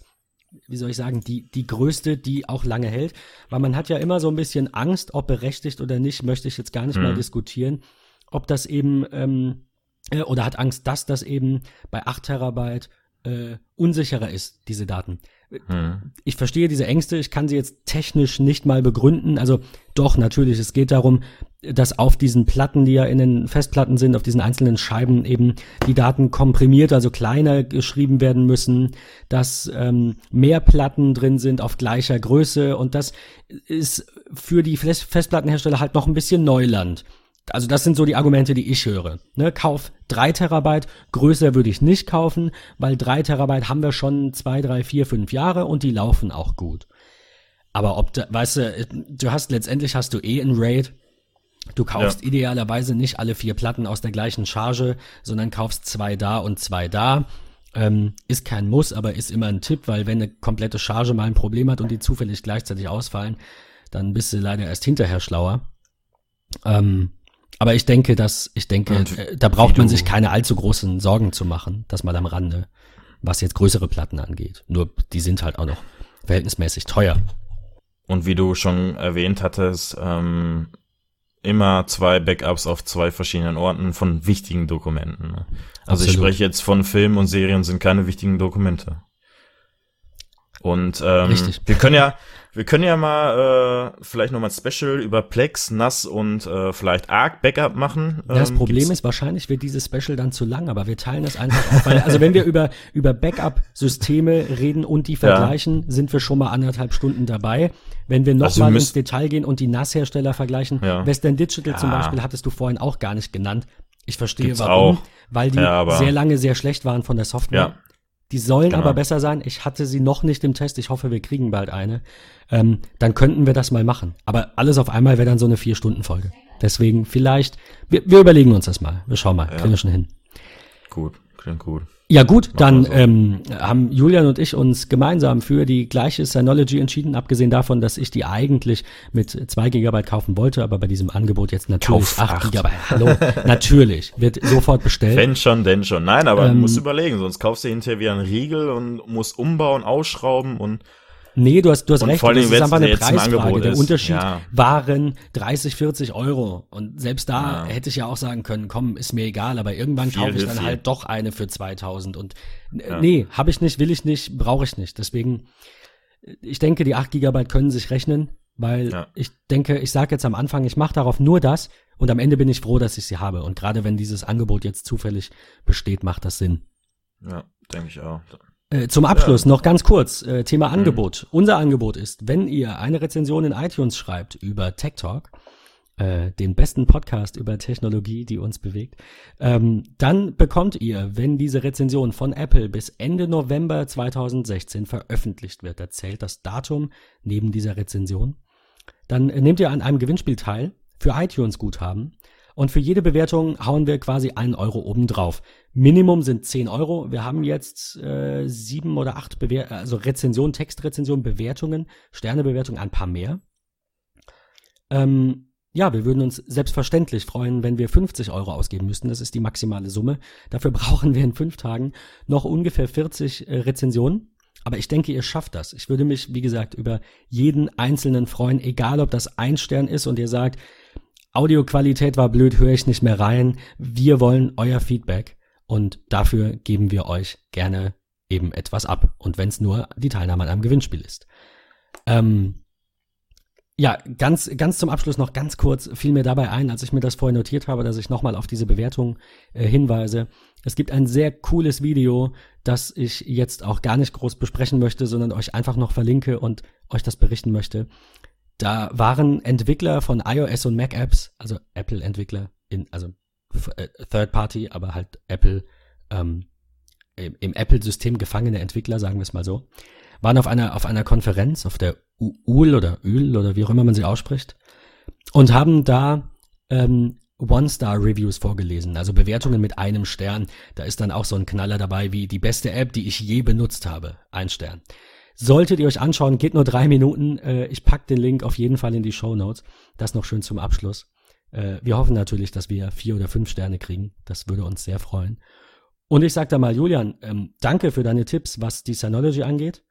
wie soll ich sagen, die, die größte, die auch lange hält. Weil man hat ja immer so ein bisschen Angst, ob berechtigt oder nicht, möchte ich jetzt gar nicht mhm. mal diskutieren, ob das eben, ähm, äh, oder hat Angst, dass das eben bei 8 Terabyte äh, unsicherer ist, diese Daten. Hm. Ich verstehe diese Ängste, ich kann sie jetzt technisch nicht mal begründen. Also doch, natürlich, es geht darum, dass auf diesen Platten, die ja in den Festplatten sind, auf diesen einzelnen Scheiben eben die Daten komprimiert, also kleiner geschrieben werden müssen, dass ähm, mehr Platten drin sind auf gleicher Größe und das ist für die Festplattenhersteller halt noch ein bisschen Neuland. Also das sind so die Argumente, die ich höre. Ne, kauf drei Terabyte, größer würde ich nicht kaufen, weil drei Terabyte haben wir schon zwei, drei, vier, fünf Jahre und die laufen auch gut. Aber ob, da, weißt du, du hast letztendlich hast du eh ein RAID. Du kaufst ja. idealerweise nicht alle vier Platten aus der gleichen Charge, sondern kaufst zwei da und zwei da. Ähm, ist kein Muss, aber ist immer ein Tipp, weil wenn eine komplette Charge mal ein Problem hat und die zufällig gleichzeitig ausfallen, dann bist du leider erst hinterher schlauer. Ähm, aber ich denke, dass, ich denke, äh, da braucht man sich keine allzu großen Sorgen zu machen, dass mal am Rande, was jetzt größere Platten angeht. Nur die sind halt auch noch verhältnismäßig teuer. Und wie du schon erwähnt hattest, ähm, immer zwei Backups auf zwei verschiedenen Orten von wichtigen Dokumenten. Ne? Also Absolut. ich spreche jetzt von Filmen und Serien sind keine wichtigen Dokumente. Und ähm, Richtig. wir können ja, Wir können ja mal äh, vielleicht nochmal ein Special über Plex, NAS und äh, vielleicht Arc Backup machen. Ähm, das Problem gibt's? ist, wahrscheinlich wird dieses Special dann zu lang, aber wir teilen das einfach auf. Weil, also wenn wir über, über Backup-Systeme reden und die vergleichen, ja. sind wir schon mal anderthalb Stunden dabei. Wenn wir nochmal also ins Detail gehen und die NAS-Hersteller vergleichen, ja. Western Digital ja. zum Beispiel hattest du vorhin auch gar nicht genannt. Ich verstehe Gibt's warum, auch. weil die ja, sehr lange sehr schlecht waren von der Software. Ja. Die sollen genau. aber besser sein. Ich hatte sie noch nicht im Test. Ich hoffe, wir kriegen bald eine. Ähm, dann könnten wir das mal machen. Aber alles auf einmal wäre dann so eine Vier-Stunden-Folge. Deswegen vielleicht, wir, wir überlegen uns das mal. Wir schauen mal. Ja. Kriegen wir schon hin. Gut, klingt gut. Ja gut, dann so. ähm, haben Julian und ich uns gemeinsam für die gleiche Synology entschieden, abgesehen davon, dass ich die eigentlich mit zwei Gigabyte kaufen wollte, aber bei diesem Angebot jetzt natürlich Kauf acht Gigabyte. Hallo, natürlich, wird sofort bestellt. Wenn schon, denn schon. Nein, aber ähm, du musst überlegen, sonst kaufst du hinterher wieder einen Riegel und musst umbauen, ausschrauben und Nee, du hast, du hast recht. Vor allem, das ist einfach eine Preisfrage. Der Unterschied ja. waren 30, 40 Euro. Und selbst da ja. hätte ich ja auch sagen können, komm, ist mir egal, aber irgendwann kaufe ich dann viel. halt doch eine für 2000. Und ja. nee, habe ich nicht, will ich nicht, brauche ich nicht. Deswegen, ich denke, die 8 Gigabyte können sich rechnen, weil ja. ich denke, ich sage jetzt am Anfang, ich mache darauf nur das und am Ende bin ich froh, dass ich sie habe. Und gerade wenn dieses Angebot jetzt zufällig besteht, macht das Sinn. Ja, denke ich auch. Äh, zum Abschluss ja. noch ganz kurz, äh, Thema mhm. Angebot. Unser Angebot ist, wenn ihr eine Rezension in iTunes schreibt über Tech Talk, äh, den besten Podcast über Technologie, die uns bewegt, ähm, dann bekommt ihr, wenn diese Rezension von Apple bis Ende November 2016 veröffentlicht wird, da zählt das Datum neben dieser Rezension, dann nehmt ihr an einem Gewinnspiel teil für iTunes-Guthaben und für jede Bewertung hauen wir quasi einen Euro obendrauf. Minimum sind 10 Euro. Wir haben jetzt äh, sieben oder acht Bewer also Rezensionen, Textrezensionen, Bewertungen, Sternebewertungen, ein paar mehr. Ähm, ja, wir würden uns selbstverständlich freuen, wenn wir 50 Euro ausgeben müssten. Das ist die maximale Summe. Dafür brauchen wir in fünf Tagen noch ungefähr 40 äh, Rezensionen. Aber ich denke, ihr schafft das. Ich würde mich, wie gesagt, über jeden einzelnen freuen, egal ob das ein Stern ist und ihr sagt, Audioqualität war blöd, höre ich nicht mehr rein. Wir wollen euer Feedback und dafür geben wir euch gerne eben etwas ab. Und wenn es nur die Teilnahme an einem Gewinnspiel ist. Ähm, ja, ganz, ganz zum Abschluss noch ganz kurz fiel mir dabei ein, als ich mir das vorher notiert habe, dass ich nochmal auf diese Bewertung äh, hinweise. Es gibt ein sehr cooles Video, das ich jetzt auch gar nicht groß besprechen möchte, sondern euch einfach noch verlinke und euch das berichten möchte. Da waren Entwickler von iOS und Mac Apps, also Apple-Entwickler, in, also äh, Third Party, aber halt Apple, ähm, im, im Apple-System gefangene Entwickler, sagen wir es mal so, waren auf einer, auf einer Konferenz, auf der UL oder UL oder wie auch immer man sie ausspricht, und haben da ähm, One-Star-Reviews vorgelesen, also Bewertungen mit einem Stern. Da ist dann auch so ein Knaller dabei wie die beste App, die ich je benutzt habe. Ein Stern. Solltet ihr euch anschauen, geht nur drei Minuten. Äh, ich pack den Link auf jeden Fall in die Show Notes. Das noch schön zum Abschluss. Äh, wir hoffen natürlich, dass wir vier oder fünf Sterne kriegen. Das würde uns sehr freuen. Und ich sag da mal, Julian, ähm, danke für deine Tipps, was die Synology angeht.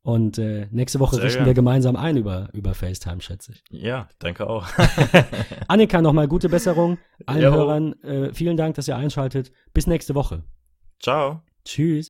Und äh, nächste Woche Sehr richten gern. wir gemeinsam ein über, über FaceTime, schätze ich. Ja, danke auch. Annika, nochmal gute Besserung. Allen jo. Hörern, äh, vielen Dank, dass ihr einschaltet. Bis nächste Woche. Ciao. Tschüss.